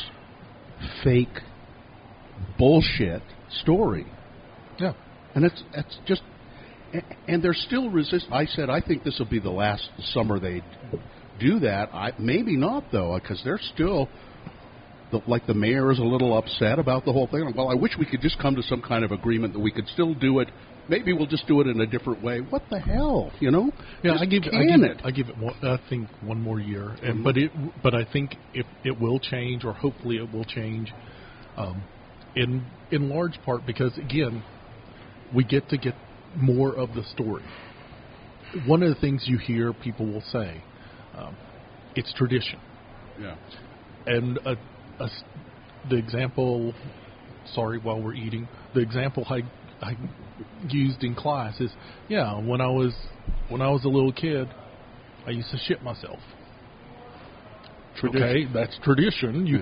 fake bullshit story. Yeah. And it's it's just and they're still resist. I said I think this will be the last summer they do that. I maybe not though because they're still the, like the mayor is a little upset about the whole thing. Well, I wish we could just come to some kind of agreement that we could still do it. Maybe we'll just do it in a different way. What the hell, you know? Yeah, Just I give I give it. I give it one, I think one more year, and Mhm. but it but I think if it will change, or hopefully it will change, um, in in large part because again, we get to get more of the story. One of the things you hear people will say, um, it's tradition, Yeah. and a, a the example. Sorry, while we're eating, the example I I used in class is yeah when I was when I was a little kid, I used to shit myself. Tradition. Okay, that's tradition. You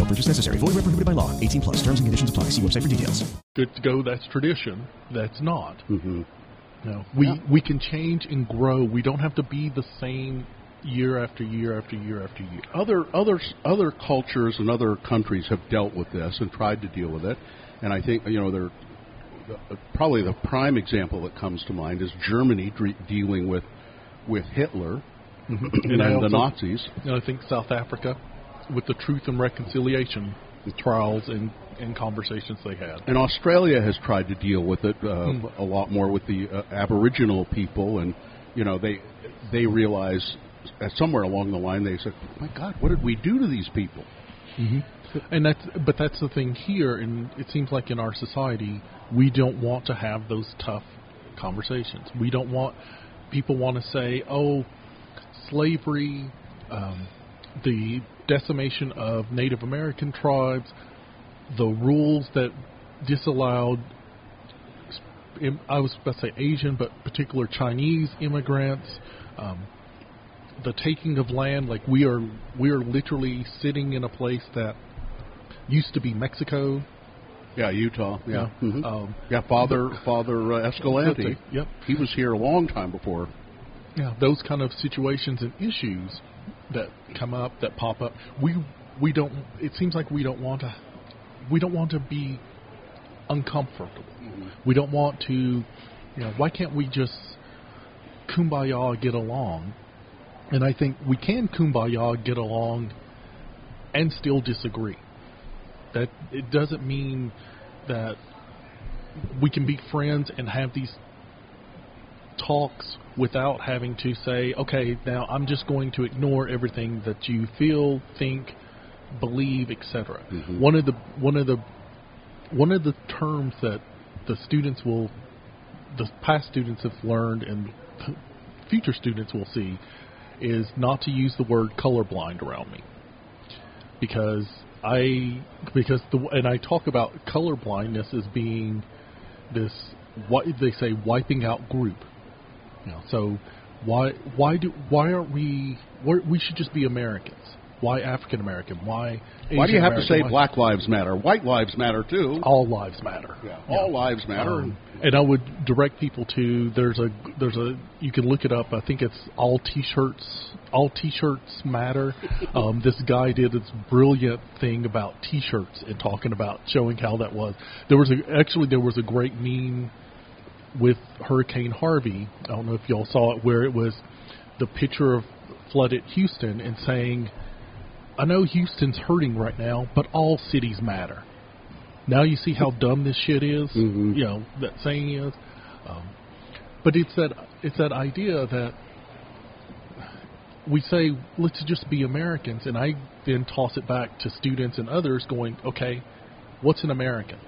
No purchase necessary. Void where prohibited by law. 18 plus. Terms and conditions apply. See website for details. good to go. That's tradition. That's not. Mm-hmm. No, we Yeah. we can change and grow. We don't have to be the same year after year after year after year. other other other cultures and other countries have dealt with this and tried to deal with it, and I think you know they're uh, probably the prime example that comes to mind is Germany dre- dealing with with Hitler and, I the Nazis. And I think South Africa, with the Truth and Reconciliation trials and, and conversations they had. And Australia has tried to deal with it uh, Hmm. a lot more with the uh, Aboriginal people, and you know they they realize uh, somewhere along the line they said, "My God, what did we do to these people?" hmm And that's but that's the thing here, and it seems like in our society we don't want to have those tough conversations. We don't want people want to say, "Oh, slavery um, the decimation of Native American tribes, the rules that disallowed. I was about to say Asian, but particular Chinese immigrants, um, the taking of land. Like we are, we are literally sitting in a place that used to be Mexico. Yeah, Utah. Yeah, Yeah. Mhm. Um, yeah. Father Father uh, Escalante. Yep. He was here a long time before. Yeah, those kind of situations and issues that come up that pop up. We we don't. It seems like we don't want to. We don't want to be uncomfortable. Mm-hmm. We don't want to. You know, why can't we just kumbaya get along? And I think we can kumbaya get along and still disagree. That it doesn't mean that we can be friends and have these talks without having to say, okay, now I'm just going to ignore everything that you feel, think, believe, etc. Mm-hmm. One of the one of the one of the terms that the students will, the past students have learned, and future students will see, is not to use the word colorblind around me, because I because the and I talk about colorblindness as being this what they say wiping out group. You know, so why why do why aren't we we should just be Americans? Why African American? Why Why do you Asian have to say Why- Black Lives Matter? White lives matter too. All lives matter. Yeah, all lives matter. Um, and I would direct people to there's a there's a you can look it up. I think it's all t-shirts. All t-shirts matter. Um, this guy did this brilliant thing about t-shirts and talking about showing how that was. There was a actually there was a great meme with Hurricane Harvey. I don't know if y'all saw it where it was the picture of flooded Houston and saying, "I know Houston's hurting right now, but all cities matter." Now you see how dumb this shit is. You know that saying is, um, but it's that it's that idea that we say let's just be Americans, and I then toss it back to students and others, going, okay, what's an American?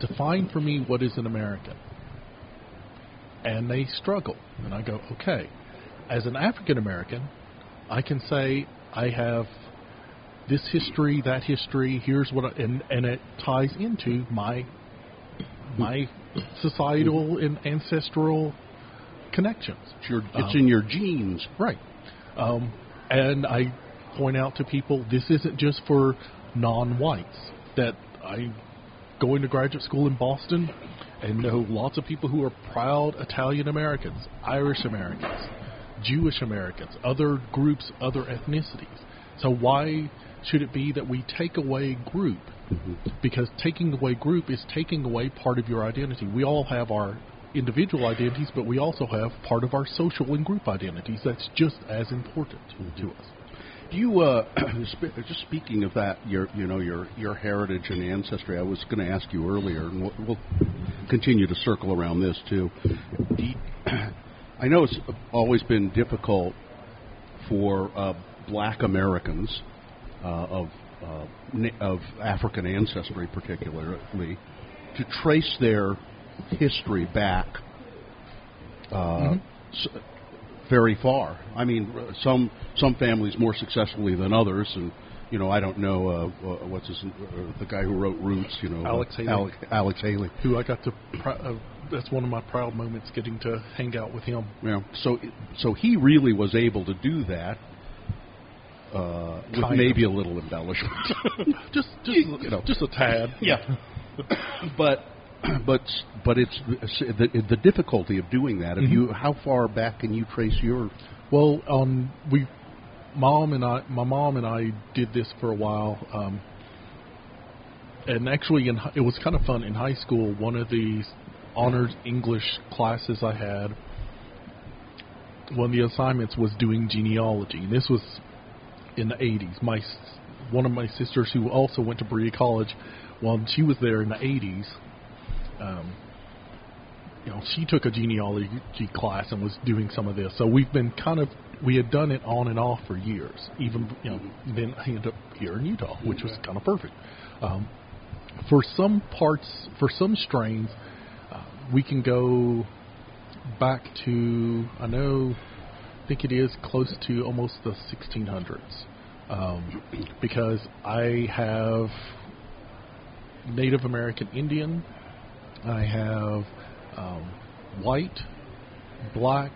Define for me what is an American. And they struggle, and I go, okay, as an African American, I can say I have this history, that history. Here's what, I, and and it ties into my my societal and ancestral connections. It's, your, it's Um, in your genes. Right. Um, and I point out to people this isn't just for non-whites. That I going to graduate school in Boston and know lots of people who are proud Italian Americans, Irish Americans, Jewish Americans, other groups, other ethnicities. So why should it be that we take away group? Mm-hmm. Because taking away group is taking away part of your identity. We all have our individual identities, but we also have part of our social and group identities that's just as important mm-hmm. to us. Do you uh, sp- just speaking of that, your you know your your heritage and ancestry? I was going to ask you earlier, and we'll, we'll continue to circle around this too. You- I know it's always been difficult for uh, Black Americans uh, of uh, of African ancestry, particularly, to trace their history back uh, s- very far. I mean, some some families more successfully than others, and you know, I don't know uh, uh, what's his uh, the guy who wrote Roots. You know, Alex uh, Haley. Alex, Alex Haley. Who I got to. Pr- uh, that's one of my proud moments, getting to hang out with him. Yeah. So so he really was able to do that. Uh, with Kind maybe of. a little embellishment. just just You know. just a tad. Yeah. but but but it's the the difficulty of doing that. If Mhm. you how far back can you trace your Well, um, we, mom and I, my mom and I did this for a while, um, and actually, in, it was kind of fun in high school. One of the honors English classes I had, one of the assignments was doing genealogy. And this was in the '80s. My one of my sisters, who also went to Berea College, well, she was there in the '80s. Um, you know, she took a genealogy class and was doing some of this. So we've been kind of we had done it on and off for years. Even you know, then I ended up here in Utah, which was kind of perfect. Um, for some parts, for some strains, uh, we can go back to I know I think it is close to almost the 1600s, um, because I have Native American Indian, I have um, white, black,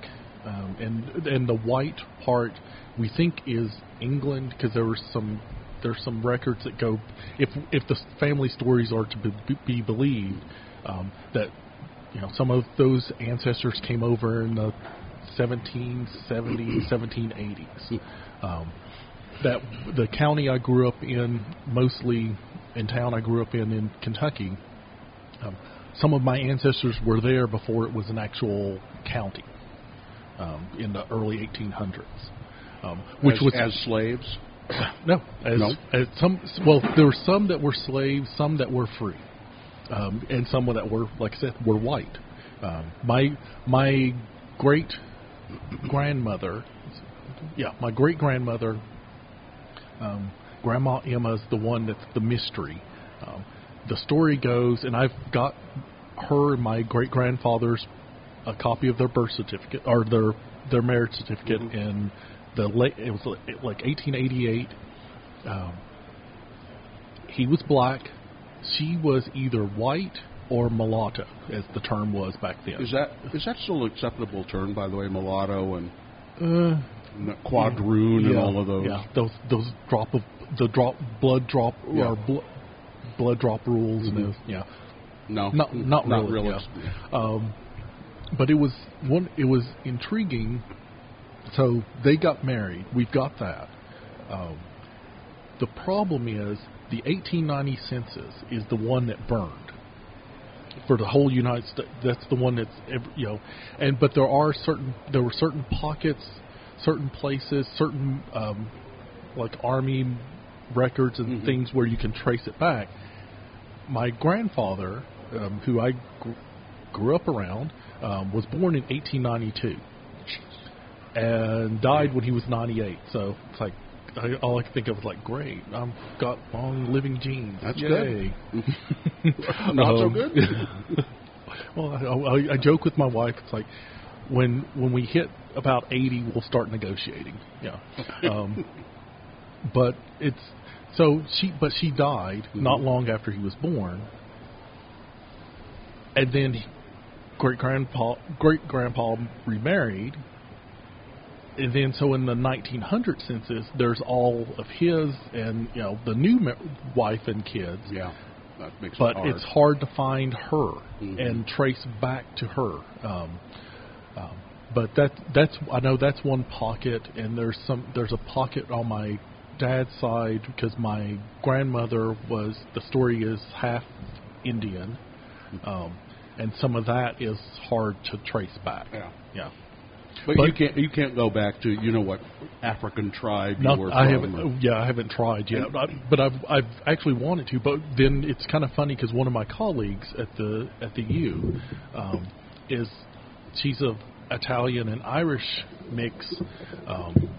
um, and and the white part we think is England because there were some there's some records that go if if the family stories are to be, be believed um, that you know some of those ancestors came over in the 1770s 1780s um, that the county I grew up in mostly in town I grew up in in Kentucky um, some of my ancestors were there before it was an actual county um, in the early 1800s um, which As- was as slaves. no, as, No? as some. Well, there were some that were slaves, some that were free, um, and some that were, like I said, were white. Um, my my great grandmother, yeah, my great grandmother, um, Grandma Emma's the one that's the mystery. Um, the story goes, and I've got her and my great grandfather's a copy of their birth certificate or their their marriage certificate in the late. It was like 1888. Um, he was black. She was either white or mulatto, as the term was back then. Is that is that still an acceptable term, by the way, mulatto and Uh, quadroon and all of those? Yeah, those those drop of the drop blood drop Yeah. or bl- blood drop rules and Mhm. those. Yeah. No, not not, not really. really. yeah. Um, but it was one. It was intriguing. So they got married. We've got that. Um, the problem is the 1890 census is the one that burned for the whole United States. That's the one that's ev- you know, and but there are certain there were certain pockets, certain places, certain um, like army records and things where you can trace it back. My grandfather, um, who I gr- grew up around, um, was born in 1892 and died when he was 98. So it's like I, all I can think of was like, great, I've got long living genes. That's Yay. good. Not so Um, good. well, I, I, I joke with my wife. It's like when when we hit about 80, we'll start negotiating. Yeah. Um, but it's so she but she died not long after he was born, and then great grandpa great grandpa remarried. And then, so in the 1900 census, there's all of his and you know the new wife and kids. Yeah, that makes but it hard. it's hard to find her Mhm. and trace back to her. Um, um, but that that's I know that's one pocket, and there's some there's a pocket on my dad's side because my grandmother was the story is half Indian, um, and some of that is hard to trace back. Yeah. yeah. But, But- you can't you can't go back to you know what African tribe you Not, were I haven't. Yeah, I haven't tried yet. I, but I've I've actually wanted to. But then it's kind of funny because one of my colleagues at the at the U um, is she's of Italian and Irish mix. Um,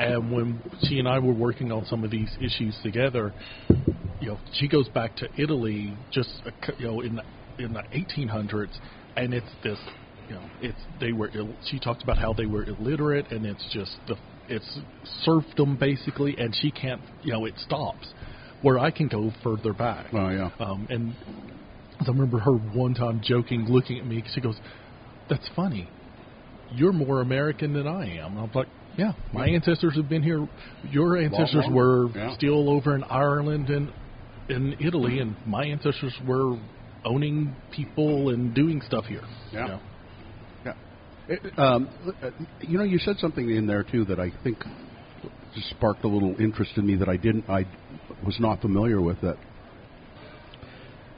and when she and I were working on some of these issues together, you know, she goes back to Italy just a you know in the, in the 1800s, and it's this you know, it's they were. Ill, she talked about how they were illiterate, and it's just the it's serfdom basically, and she can't. You know, it stops. Where I can go further back. Oh yeah. Um, and I remember her one time joking, looking at me. She goes, "That's funny. You're more American than I am." I'm like, "Yeah, my ancestors have been here. Your ancestors long. were Yeah. still over in Ireland and in Italy, and my ancestors were owning people and doing stuff here." Yeah. You know? Yeah. It- um, you know, you said something in there too that I think just sparked a little interest in me that I didn't, I was not familiar with. That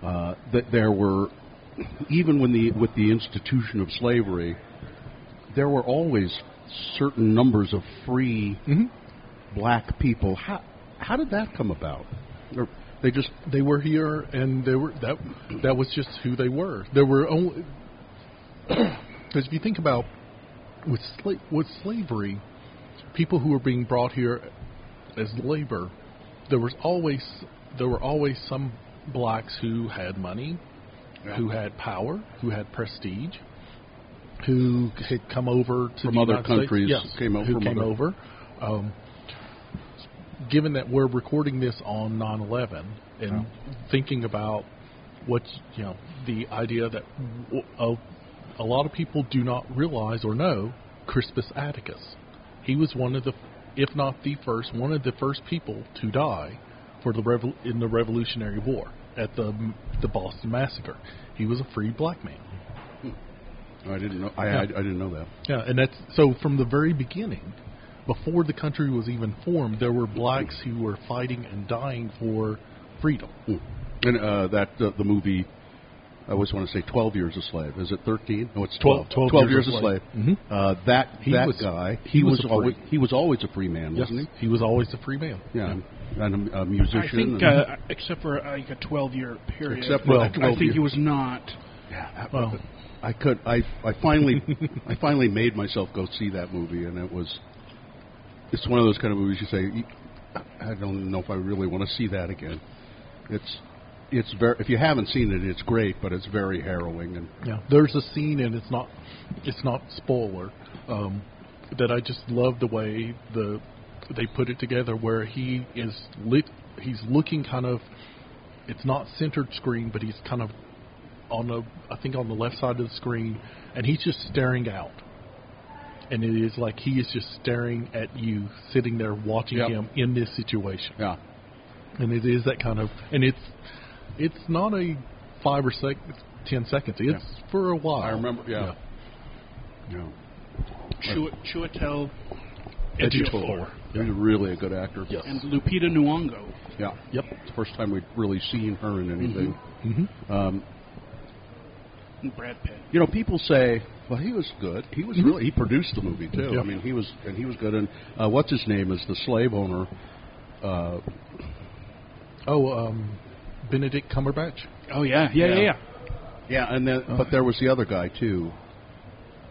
uh, that there were, even when the with the institution of slavery, there were always certain numbers of free mm-hmm. black people. How how did that come about? Or they just they were here and they were that that was just who they were. There were only because if you think about with sla- with slavery, people who were being brought here as labor, there was always there were always some blacks who had money, Yeah. who had power, who had prestige, who had come over to From the other United States. countries, Yes, came over who came other- over. Um, given that we're recording this on 9/11 and thinking about what's you know, the idea that a lot of people do not realize or know Crispus Attucks. He was one of the, if not the first, one of the first people to die for the revol- in the Revolutionary War at the the Boston Massacre. He was a free black man. I didn't know. I, Yeah. I, I didn't know that. Yeah, and that's so from the very beginning, before the country was even formed, there were blacks who were fighting and dying for freedom. And uh, that uh, the movie, I always want to say Twelve Years a Slave. Is it thirteen? No, it's twelve. 12 12 years, Years a a slave. Slave. Mhm. Uh, that He that was- guy, he he was was always he was always a free man, wasn't he He was always a free man. he? Yeah, and a, a musician. I think, and- uh, except for like a 12 year period, Except for that I 12 think he was not. Yeah, Well, I could. I I finally I finally made myself go see that movie, and it was. It's one of those kind of movies you say, I don't know if I really want to see that again. It's it's very. If you haven't seen it, it's great, but it's very harrowing and. Yeah, there's a scene, and it's not it's not spoiler um, that I just love the way the they put it together, where he is lit. He's looking kind of. It's not centered screen, but he's kind of on the I think on the left side of the screen, and he's just staring out. And it is like he is just staring at you, sitting there watching Yep. him in this situation. Yeah. And it is that kind of, and it's it's not a five or sec, ten seconds. It's for a while. I remember. Yeah. Yeah. Chua- Chiwetel Ejiofor. Ejiofor He's really a good actor. Yes. and Lupita Nyong'o. Yeah. Yep. It's the first time we've really seen her in anything. Mm-hmm. Um, and Brad Pitt. you know, people say, "Well, he was good. He was Mhm. really. He produced the movie too. Yeah. I mean, he was and he was good. And uh, what's his name is the slave owner. Uh, Oh, um, Benedict Cumberbatch. Oh yeah, yeah, yeah, Yeah. yeah. yeah, and then but there was the other guy too.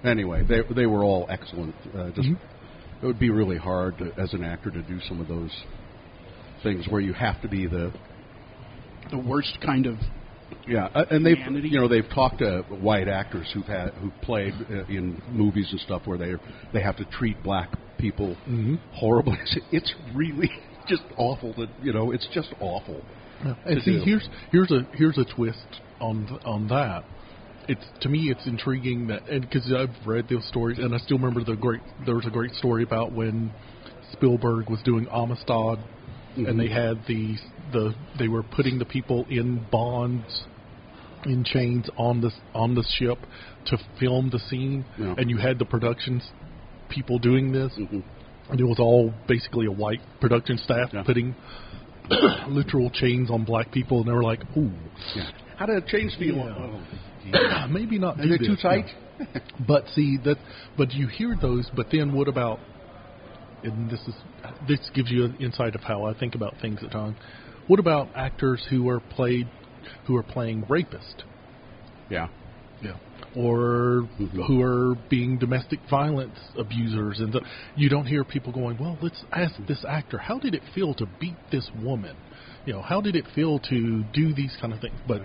Anyway, they they were all excellent. Uh, just Mhm. it would be really hard to, as an actor to do some of those things where you have to be the The worst kind of. Yeah, uh, and they've Humanity. you know they've talked to white actors who've had who played uh, in movies and stuff where they they have to treat black people Mhm. horribly. It's really just awful. That you know, it's just awful. And see, do. here's here's a here's a twist on on that. It's to me, it's intriguing that, and because I've read those stories, and I still remember the great. There was a great story about when Spielberg was doing Amistad, Mhm. and they had the the they were putting the people in bonds, in chains on the on the ship to film the scene, Yeah. and you had the productions people doing this, Mhm. and it was all basically a white production staff Yeah. putting literal chains on black people, and they were like, "Ooh, Yeah. How did chains feel? Yeah. maybe not." They too tight? But see that, but you hear those. But then what about? And this is this gives you an insight of how I think about things at times. What about actors who are played, who are playing rapist? Yeah. Yeah. Or Mhm. who are being domestic violence abusers, and the, you don't hear people going, "Well, let's ask this actor, how did it feel to beat this woman? You know, how did it feel to do these kind of things?" But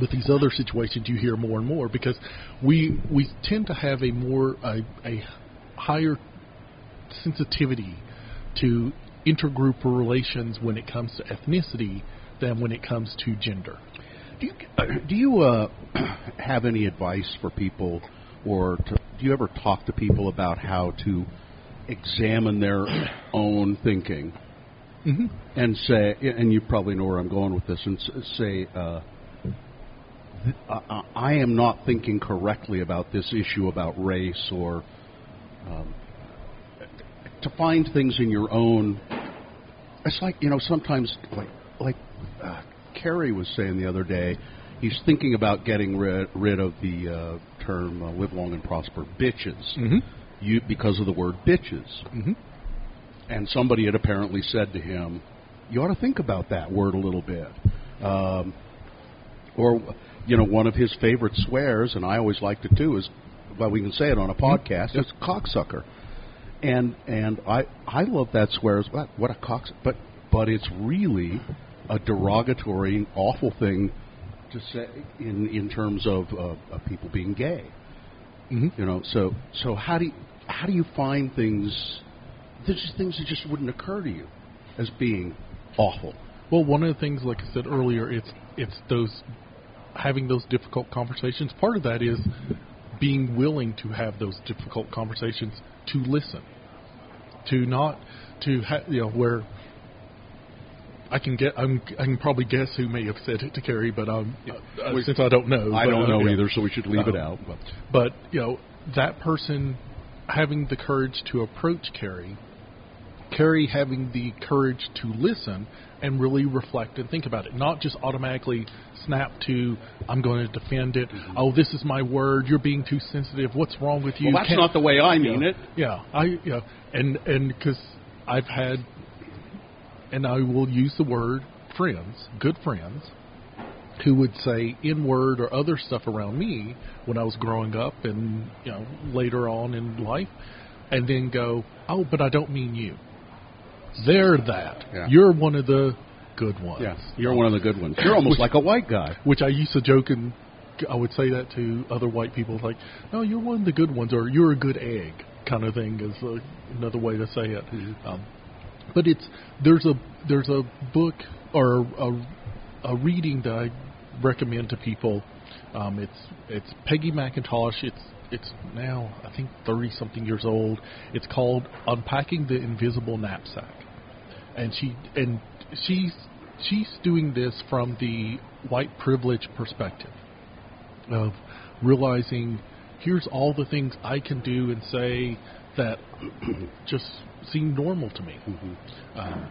with these other situations, you hear more and more because we we tend to have a more a, a higher sensitivity to intergroup relations when it comes to ethnicity than when it comes to gender. Do you do you uh, have any advice for people, or to, do you ever talk to people about how to examine their own thinking Mm-hmm. and say, and you probably know where I'm going with this, and say, uh, I, I am not thinking correctly about this issue about race, or um, to find things in your own. It's like you know sometimes like like uh, Kerry was saying the other day, he's thinking about getting rid, rid of the uh, term uh, "live long and prosper" bitches, Mhm. you because of the word bitches. Mm-hmm. And somebody had apparently said to him, "You ought to think about that word a little bit." Um, or, you know, one of his favorite swears, and I always liked it too, is well, we can say it on a podcast. It's cocksucker, and and I I love that swear as well. What a cock! But but it's really a derogatory, awful thing to say in in terms of uh, of people being gay. You know, so so how do you, how do you find things? There's just things that just wouldn't occur to you as being awful. Well, one of the things, like I said earlier, it's it's those having those difficult conversations. Part of that is being willing to have those difficult conversations to listen, to not to ha- you know where I can get I'm, I can probably guess who may have said it to Carrie, but um, uh, We- since I don't know, I but, don't uh, know yeah. either, so we should leave it Um, out. But but you know that person having the courage to approach Carrie, Carrie having the courage to listen and really reflect and think about it, not just automatically snap to "I'm going to defend it." Mm-hmm. Oh, this is my word. You're being too sensitive. What's wrong with you? Well, that's Can't- not the way I mean Yeah. it. Yeah, I yeah, and and because I've had, and I will use the word friends, good friends, who would say in word or other stuff around me when I was growing up and you know later on in life, and then go, oh, but I don't mean you. They're that. Yeah. You're one of the good ones. yeah, you're one of the good ones. You're almost Which- like a white guy. which I used to joke and I would say that to other white people, like, "No, you're one of the good ones," or "You're a good egg," kind of thing is uh, another way to say it. Um, but it's there's a there's a book or a, a reading that I recommend to people. Um, it's it's Peggy McIntosh. It's it's now I think thirty something years old. It's called Unpacking the Invisible Knapsack, and she and she's she's doing this from the white privilege perspective of realizing here's all the things I can do and say that just seem normal to me. Um,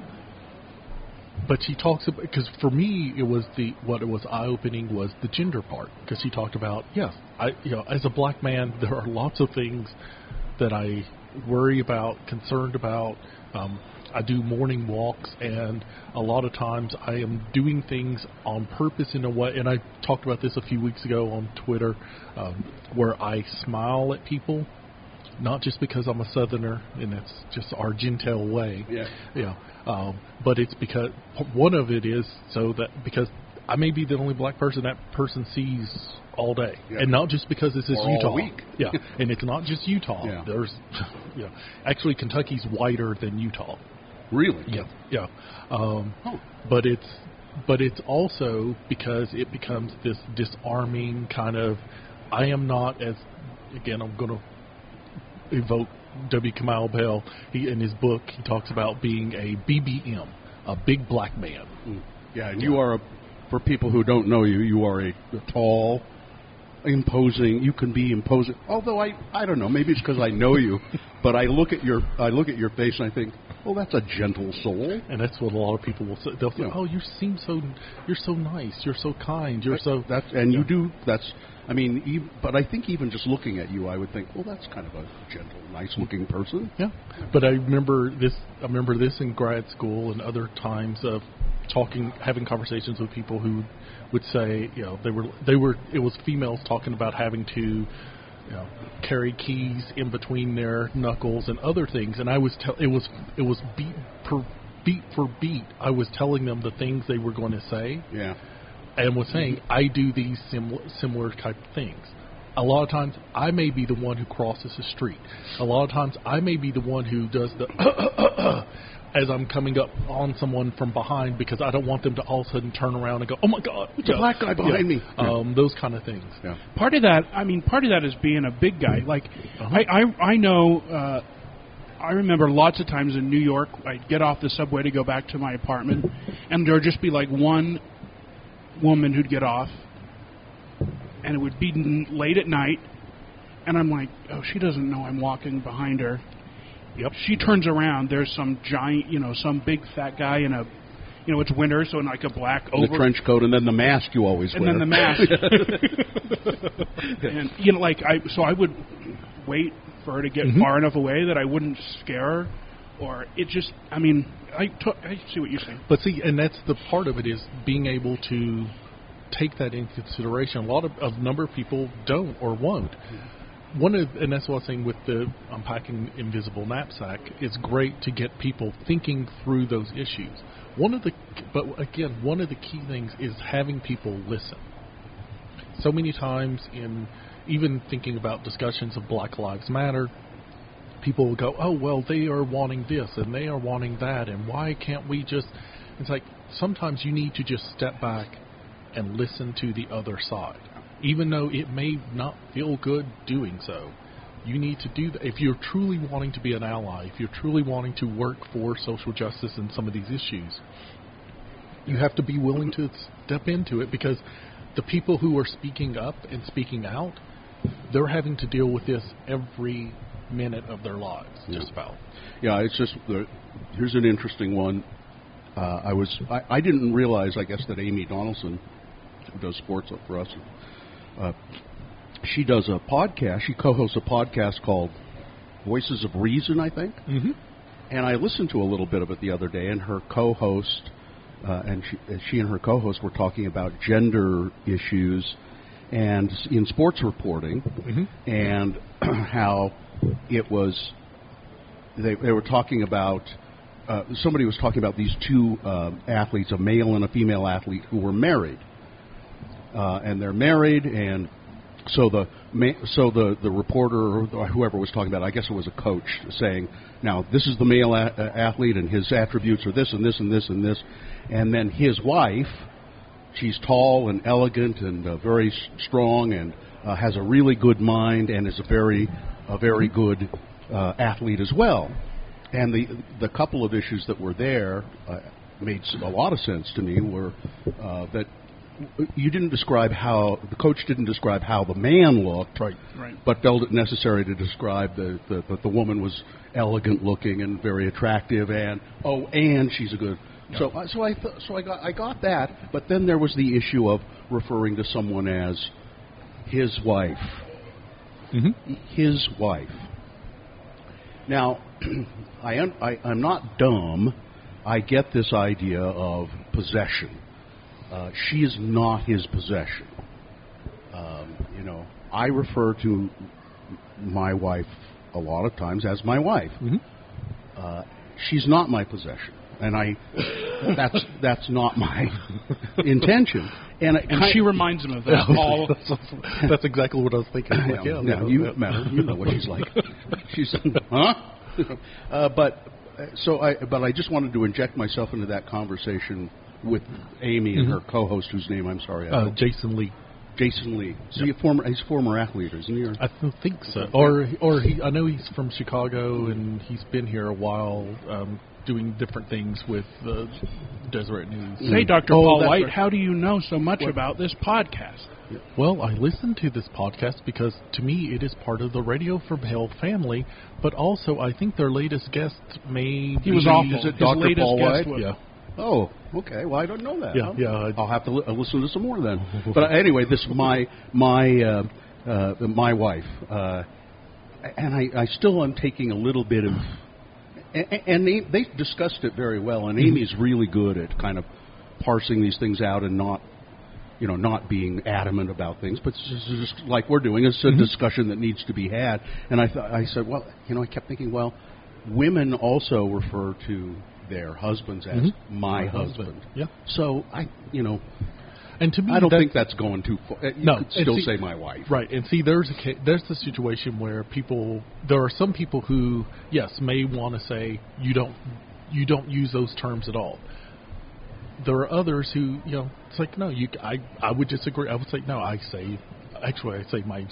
but she talks about because for me it was the what it was eye opening was the gender part because she talked about yes I you know as a black man there are lots of things that I worry about concerned about um, I do morning walks and a lot of times I am doing things on purpose in a way and I talked about this a few weeks ago on Twitter um, where I smile at people not just because I'm a Southerner and that's just our gentile way. Yeah. Yeah. Um, but it's because one of it is so that because I may be the only black person that person sees all day, Yeah. and not just because this is Or all Utah. week. yeah, and it's not just Utah. Yeah. There's, yeah, actually Kentucky's whiter than Utah. Really? Yeah, yeah. Um, But it's but it's also because it becomes this disarming kind of. I am not as again. I'm going to evoke W. Kamau Bell. He in his book he talks about being a BBM, a big black man. Yeah, and you are a, for people who don't know you, you are a, a tall, imposing. You can be imposing. Although I, I don't know. Maybe it's because I know you, but I look at your, I look at your face and I think, well, that's a gentle soul. And that's what a lot of people will say. They'll say, Yeah. "Oh, you seem so, you're so nice, you're so kind, you're so." That's and you do. That's. I mean, ev but I think even just looking at you, I would think, well, that's kind of a gentle, nice-looking person. Yeah, but I remember this. I remember this in grad school and other times of talking, having conversations with people who would say, you know, they were they were it was females talking about having to, you know, carry keys in between their knuckles and other things, and I was tell it was it was beat per beat for beat. I was telling them the things they were going to say, Yeah. and was saying mm-hmm. I do these similar similar type things. A lot of times I may be the one who crosses the street. A lot of times I may be the one who does the as I'm coming up on someone from behind because I don't want them to all of a sudden turn around and go, "Oh my God, It's a black guy behind me." Um, those kind of things. Yeah. part of that i mean part of that is being a big guy like Uh-huh. I, I i know uh i remember lots of times in new york i'd get off the subway to go back to my apartment and there'd just be like one woman who'd get off and it would be n- late at night and i'm like oh she doesn't know i'm walking behind her Yep. she turns around there's some giant you know some big fat guy in a you know it's winter so in like a black over the trench coat and then the mask you always and wear. And then the mask. and you know, like I, so I would wait for her to get Mm-hmm. far enough away that I wouldn't scare her, or it just. I mean, I, I see what you're saying. But see, and that's the part of it is being able to take that into consideration. A lot of a number of people don't or won't. One of, and that's what I was saying with the unpacking invisible knapsack. It's great to get people thinking through those issues. One of the, but again, one of the key things is having people listen. So many times in even thinking about discussions of Black Lives Matter, people will go, "Oh, well, they are wanting this and they are wanting that, and why can't we just?" It's like sometimes you need to just step back and listen to the other side, even though it may not feel good doing so. You need to do that if you're truly wanting to be an ally. If you're truly wanting to work for social justice in some of these issues, you have to be willing to step into it because the people who are speaking up and speaking out, they're having to deal with this every minute of their lives, just about. Yeah, it's just the, here's an interesting one. Uh, I was I, I didn't realize I guess that Amy Donaldson, who does sports up for us, uh, she does a podcast. She co-hosts a podcast called Voices of Reason, I think. Mm-hmm. And I listened to a little bit of it the other day, and her co-host uh, and she, uh, she and her co-host were talking about gender issues and in sports reporting, and how it was they, they were talking about uh, somebody was talking about these two uh, athletes, a male and a female athlete, who were married, uh, and they're married, and so the so the the reporter or whoever was talking about, it, I guess it was a coach, saying, now this is the male a- athlete, and his attributes are this and this and this and this, and then his wife, she's tall and elegant and uh, very strong and uh, has a really good mind and is a very a very good uh, athlete as well. And the the couple of issues that were there uh, made a lot of sense to me were uh, that you didn't describe how the coach didn't describe how the man looked, right? Right. But felt it necessary to describe the, the that the woman was elegant looking and very attractive, and oh, and she's a good. So I so I th- so I got I got that, but then there was the issue of referring to someone as his wife, mm-hmm. his wife. Now, I, un- I I'm not dumb. I get this idea of possession. Uh, she is not his possession. Um, you know, I refer to my wife a lot of times as my wife. Uh, she's not my possession, and I that's that's not my intention. And, it And ki- she reminds him of that all. that's, that's exactly what I was thinking. Like, yeah, yeah, yeah, you yeah. met her. You know what she's like. She's huh? uh, but uh, so I but I just wanted to inject myself into that conversation with Amy and Mhm. her co-host, whose name I'm sorry. I Uh, Jason Lee. Jason Lee. So he's a former he's a former athlete, isn't he? Or- I th- think so. Or or he, I know he's from Chicago and he's been here a while, um, doing different things with uh, Deseret News. Hey, Dr. Oh, Paul White, right. how do you know so much What? about this podcast? Well, I listen to this podcast because to me it is part of the Radio from Hell family, but also I think their latest guest may He was be- awful. Is it His Dr. latest Paul guest White? was- Yeah. Oh, okay. Well, I don't know that. Yeah, I'll, yeah, I'll have to li- uh, listen to some more then. but anyway, this is my my uh, uh, my wife, uh, and I, I still am taking a little bit of, and, and they, they discussed it very well. And Amy's really good at kind of parsing these things out and not, you know, not being adamant about things, but it's just, just like we're doing. It's a discussion that needs to be had. And I thought I said, well, you know, I kept thinking, well, women also refer to their husbands as Mhm. my husband. husband, yeah. So I, you know, And to me, I don't that- think that's going too far. You no, could still see- say my wife. Right, and see, there's a ca- there's the situation where people there are some people who yes may want to say you don't you don't use those terms at all. There are others who you know it's like no you I I would disagree. I would say no. I say actually I say my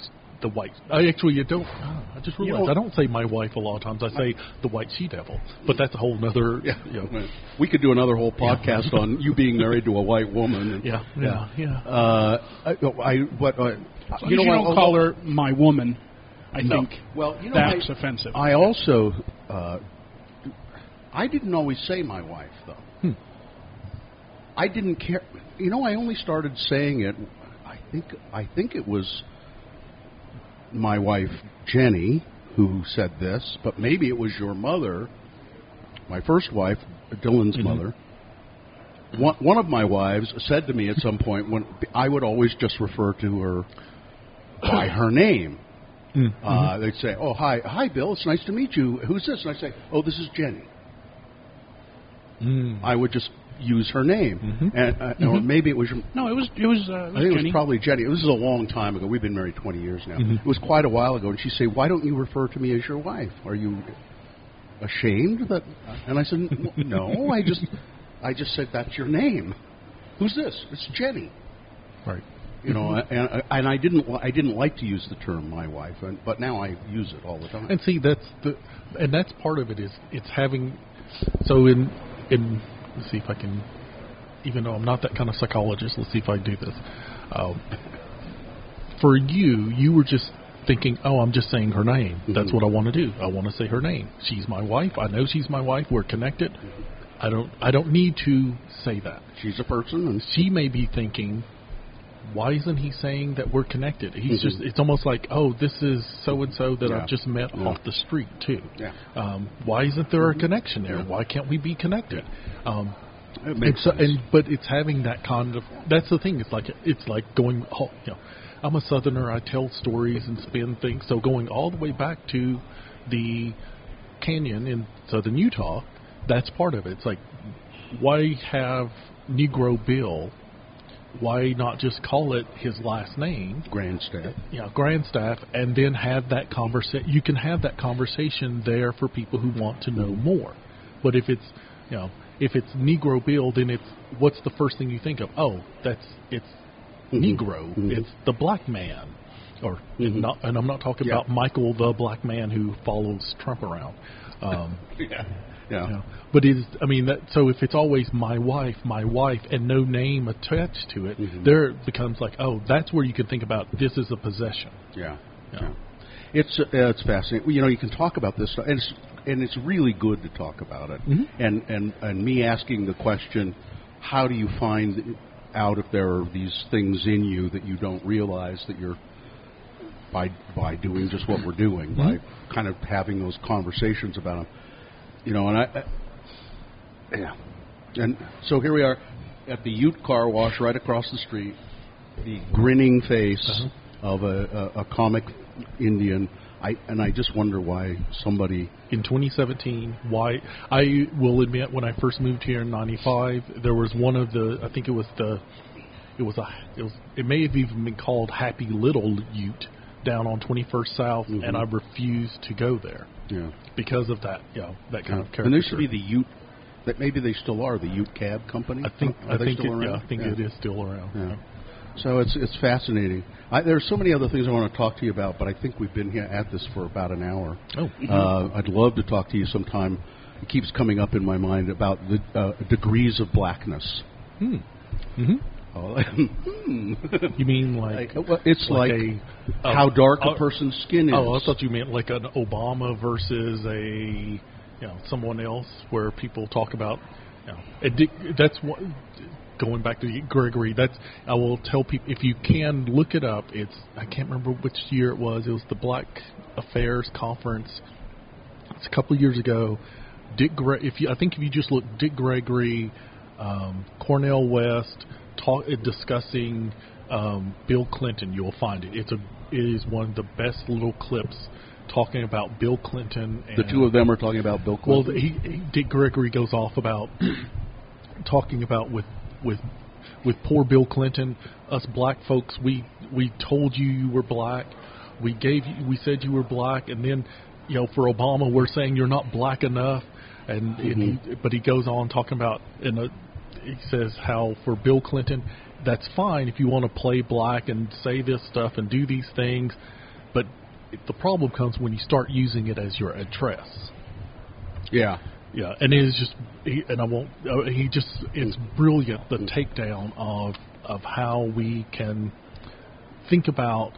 the white. I actually you don't. oh, I just realized don't- I don't say my wife a lot of times. I say the white she devil, but that's a whole nother. Yeah, you know, we could do another whole podcast on you being married to a white woman. And, Yeah, yeah, yeah. Uh, I, I what uh, long you know you don't call her my woman, I No. think Well, you know, that's I- offensive. I also, uh, I didn't always say my wife though. Hmm. I didn't care. You know, I only started saying it. I think I think it was my wife Jenny who said this, but maybe it was your mother, my first wife, Dylan's Mhm. mother. One, one of my wives said to me at some point when I would always just refer to her by her name. Mm, Uh, they'd say, "Oh, hi, hi, Bill. It's nice to meet you. Who's this?" And I would say, "Oh, this is Jenny." Mm. I would just use her name, and uh, or Mhm. maybe it was. No, it was it was. Uh, it I was think it was probably Jenny. This is a long time ago. We've been married 20 years now. Mhm. It was quite a while ago, and she said, "Why don't you refer to me as your wife? Are you ashamed that?" And I said, "No, I just, I just said that's your name. Who's this? It's Jenny." Right. You know, and, and I didn't, I didn't like to use the term "my wife," and, but now I use it all the time. And see, that's the, and that's part of it is it's having. So in in let's see if I can, even though I'm not that kind of psychologist, let's see if I can do this. Um, for you, you were just thinking, oh, I'm just saying her name. That's Mhm. what I want to do. I want to say her name. She's my wife. I know she's my wife. We're connected. I don't. I don't need to say that. She's a person, and she may be thinking, why isn't he saying that we're connected? He's Mhm. just. It's almost like, oh, this is so and so that Yeah. I've just met Yeah. off the street too. Yeah. Um, why isn't there a connection there? Why can't we be connected? Um, It and makes sense. and but it's having that kind of. That's the thing. It's like it's like going. oh, You know, I'm a Southerner. I tell stories and spin things. So going all the way back to the canyon in southern Utah, that's part of it. It's like why have Negro Bill? Why not just call it his last name, Grandstaff? Yeah, Grandstaff, and then have that conversation. You can have that conversation there for people who want to know more. But if it's, you know, if it's Negro Bill, then it's what's the first thing you think of? Oh, that's it's mm-hmm. Negro. Mm-hmm. It's the black man, or mm-hmm. not. And I'm not talking Yeah. about Michael the black man who follows Trump around. Um, yeah. Yeah. know. But is I mean that so if it's always my wife, my wife, and no name attached to it, there it becomes like oh that's where you can think about this is a possession. Yeah. Yeah. It's uh, it's fascinating. You know, you can talk about this, stuff, and it's and it's really good to talk about it. Mhm. And and and me asking the question, how do you find out if there are these things in you that you don't realize that you're by by doing just what we're doing, by kind of having those conversations about them. You know, and I, I yeah, and so here we are at the Ute car wash right across the street. The grinning face uh-huh. of a, a, a comic Indian. I and I just wonder why somebody in 2017 why I will admit when I first moved here in 95 there was one of the I think it was the it was a it was it may have even been called Happy Little Ute down on 21st South and I refuse to go there Yeah. because of that you know that kind of character And there should be the Ute. That maybe they still are the Ute Cab Company. I think Are I they think still it, yeah. I think Yeah. it is still around Yeah. So it's it's fascinating. I, there are so many other things I want to talk to you about, but I think we've been here at this for about an hour. Oh. uh, I'd love to talk to you sometime. It keeps coming up in my mind about the uh, degrees of blackness. Hmm. Mm-hmm. Oh, hmm. You mean like, well, it's like, a, how dark a uh, person's skin is. Oh, I thought you meant like an Obama versus a you know someone else, where people talk about. You know, and Dick, that's what. Going back to Gregory, that's I will tell people if you can look it up. It's I can't remember which year it was. It was the Black Affairs Conference. It's a couple of years ago. Dick, Gre- if you I think if you just look Dick Gregory, um, Cornel West, talk uh, discussing um, Bill Clinton, you'll find it. It's a it is one of the best little clips talking about Bill Clinton. And, the two of them are talking about Bill well, Clinton. he, he, Dick Gregory goes off about talking about with with with poor Bill Clinton, us black folks. We we told you you were black. We gave you. We said you were black, and then you know for Obama we're saying you're not black enough. And, and he, but he goes on talking about in a he says how for Bill Clinton that's fine if you want to play black and say this stuff and do these things, but the problem comes when you start using it as your address. yeah. Yeah, and it is just, he, and I won't. Uh, he just, it's brilliant the takedown of of how we can think about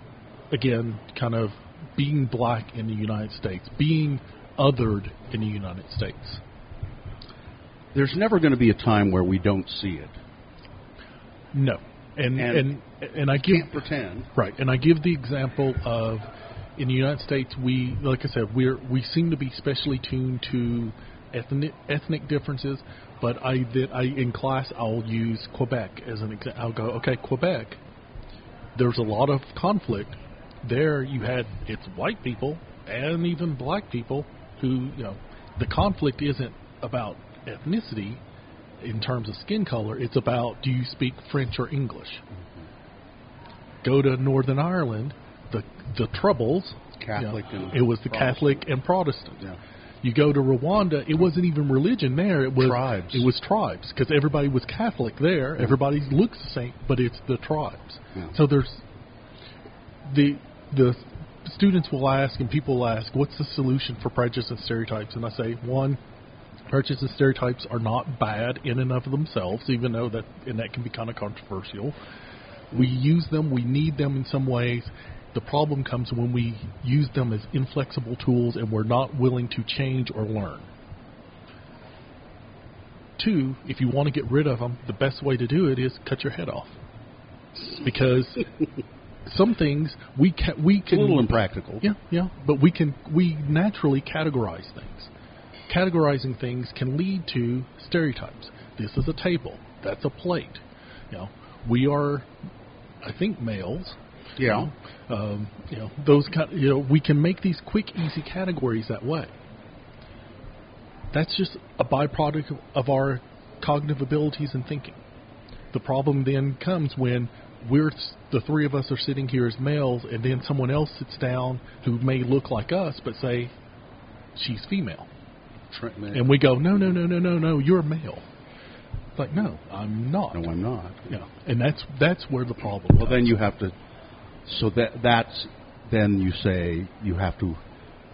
again, kind of being black in the United States, being othered in the United States. There's never going to be a time where we don't see it. No, and And and and, I give Can't pretend. right, and I give the example of in the United States, we like I said, we're we seem to be specially tuned to ethnic ethnic differences. But I that I in class I'll use Quebec as an example. I'll go okay, Quebec. There's a lot of conflict there. You had it's white people and even black people who you know the conflict isn't about ethnicity. in terms of skin color, it's about do you speak French or English. Mm-hmm. Go to Northern Ireland, the the Troubles, Catholic you know, and it was the Protestant. Catholic and Protestant. Yeah. You go to Rwanda, it wasn't even religion there. It was Tribes. It was tribes because everybody was Catholic there. Everybody looks the same, but it's the tribes. Yeah. So there's the the students will ask and people will ask, what's the solution for prejudice and stereotypes? And I say, one, and stereotypes are not bad in and of themselves, even though that and that can be kind of controversial. We use them, we need them in some ways. The problem comes when we use them as inflexible tools and we're not willing to change or learn. Two, if you want to get rid of them, the best way to do it is cut your head off. Because some things we can we can a little impractical. Yeah, yeah, but we can we naturally categorize things. Categorizing things can lead to stereotypes. This is a table. That's a plate. You know, we are, I think, males. Yeah. You know, um, you know those kind. You know, we can make these quick, easy categories that way. That's just a byproduct of- of our cognitive abilities and thinking. The problem then comes when we're the three of us are sitting here as males, and then someone else sits down who may look like us, but say she's female, Trent, man. and we go, no, no, no, no, no, no, you're male. It's like, no, I'm not. No, I'm not. Yeah, and that's that's where the problem. Well, then you have to. So that that's then you say you have to.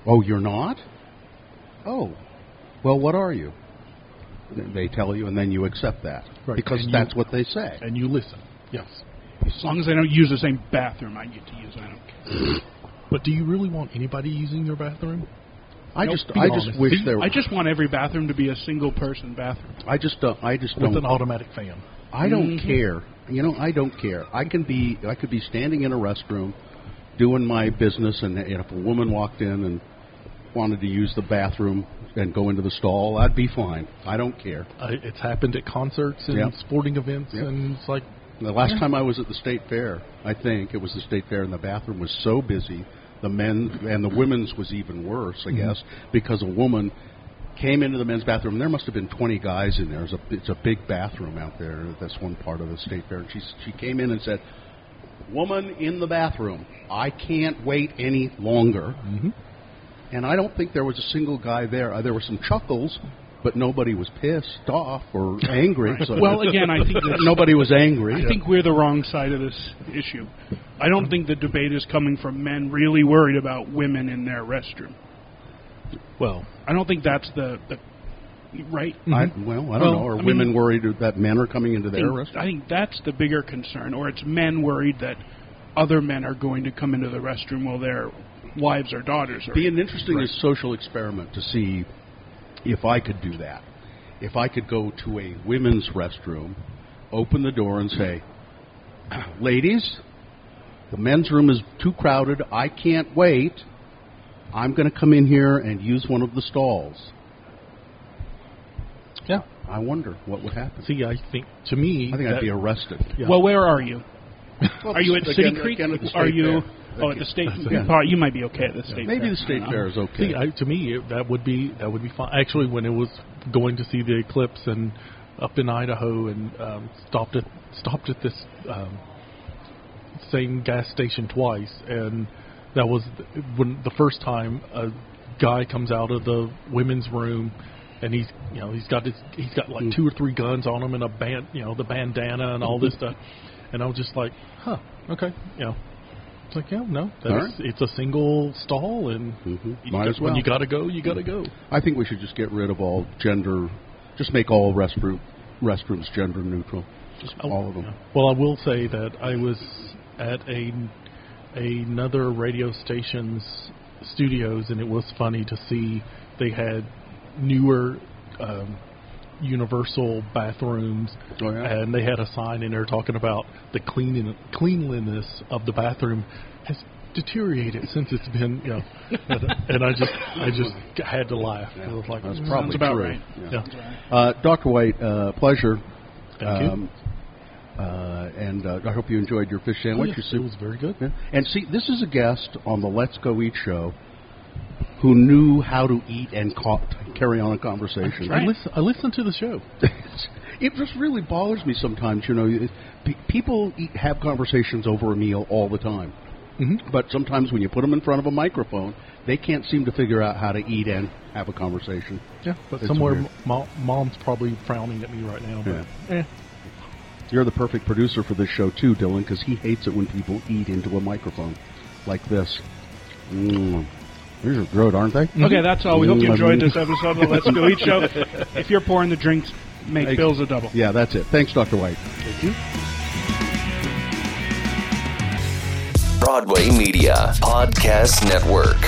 Oh, you're not. Oh, well, what are you? They tell you, and then you accept that Right, because and you- that's what they say. and you listen. Yes, As long as I don't use the same bathroom I get to use, I don't care. but do you really want anybody using your bathroom? I Nope. just, Be I just wish Be- there. I just want every bathroom to be a single person bathroom. I just don't. I just With don't. With an automatic fan. I don't Mhm. care. You know, I don't care. I can be. I could be standing in a restroom, doing my business, and if a woman walked in and wanted to use the bathroom and go into the stall, I'd be fine. I don't care. I, it's happened at concerts and Yep. sporting events, Yep. and it's like The last Yeah. time I was at the state fair, I think it was the state fair, and the bathroom was so busy. The men and the women's was even worse, I Mhm. guess, because a woman came into the men's bathroom. There must have been 20 guys in there. It's a, it's a big bathroom out there. That's one part of the state fair. And she she came in and said, "Woman in the bathroom, I can't wait any longer." Mm-hmm. And I don't think there was a single guy there. Uh, there were some chuckles, but nobody was pissed off or angry. So Well, again, I think nobody was angry. I think we're the wrong side of this issue. I don't think the debate is coming from men really worried about women in their restroom. Well, I don't think that's the, the right. I, well, I don't know. Are I mean, women worried that men are coming into their think, restaurant? I think that's the bigger concern, or it's men worried that other men are going to come into the restroom while their wives or daughters are. Be an interesting Right. social experiment to see if I could do that. If I could go to a women's restroom, open the door, and say, "Ladies, the men's room is too crowded. I can't wait. I'm going to come in here and use one of the stalls." Yeah. I wonder what would happen. See, I think to me, I think I'd be arrested. Yeah. Well, where are you? Well, are you at again- City Creek? again at are you? fair. Oh, at the state. Yeah. Well, You might be okay at the state. Maybe fair. the state fair is okay. See, I, to me, it, that would be that would be fine. Actually, when it was going to see the eclipse and up in Idaho and um, stopped at stopped at this um, same gas station twice, and that was when the first time a guy comes out of the women's room. And he's, you know, he's got his, he's got like two or three guns on him and a band, you know, the bandana and all this stuff. And I was just like, huh, okay, you know, it's like, yeah, no, that's, right. it's a single stall, and you Might as well. when you got to go, you got to go. I think we should just get rid of all gender, just make all restroom restrooms gender neutral, just all of them. Well, I will say that I was at a another radio station's studios, and it was funny to see they had newer um, universal bathrooms, Oh, yeah? and they had a sign in there talking about the cleaning cleanliness of the bathroom has deteriorated since it's been, you know, and, and I just I just had to laugh. I was like, That's "Mm, probably about true. right. Yeah. Uh, Dr. White, uh, pleasure. Thank you. Um, uh, and uh, I hope you enjoyed your fish Oh, sandwich. yes, Your it was very good. Yeah. And see, this is a guest on the Let's Go Eat show who knew how to eat and ca- carry on a conversation. I, listen, I listen to the show. it just really bothers me sometimes. You know, it- people eat, have conversations over a meal all the time, Mhm. but sometimes when you put them in front of a microphone, they can't seem to figure out how to eat and have a conversation. Yeah, but It's somewhere mo- mom's probably frowning at me right now. But eh. You're the perfect producer for this show too, Dylan, because he hates it when people eat into a microphone like this. Mm. These are good, aren't they? Okay, that's all. We hope you Mm, enjoyed this episode of the Let's Go Eat Show. If you're pouring the drinks, make Thanks. Bill's a double. Yeah, that's it. Thanks, Dr. White. Thank you. Broadway Media Podcast Network.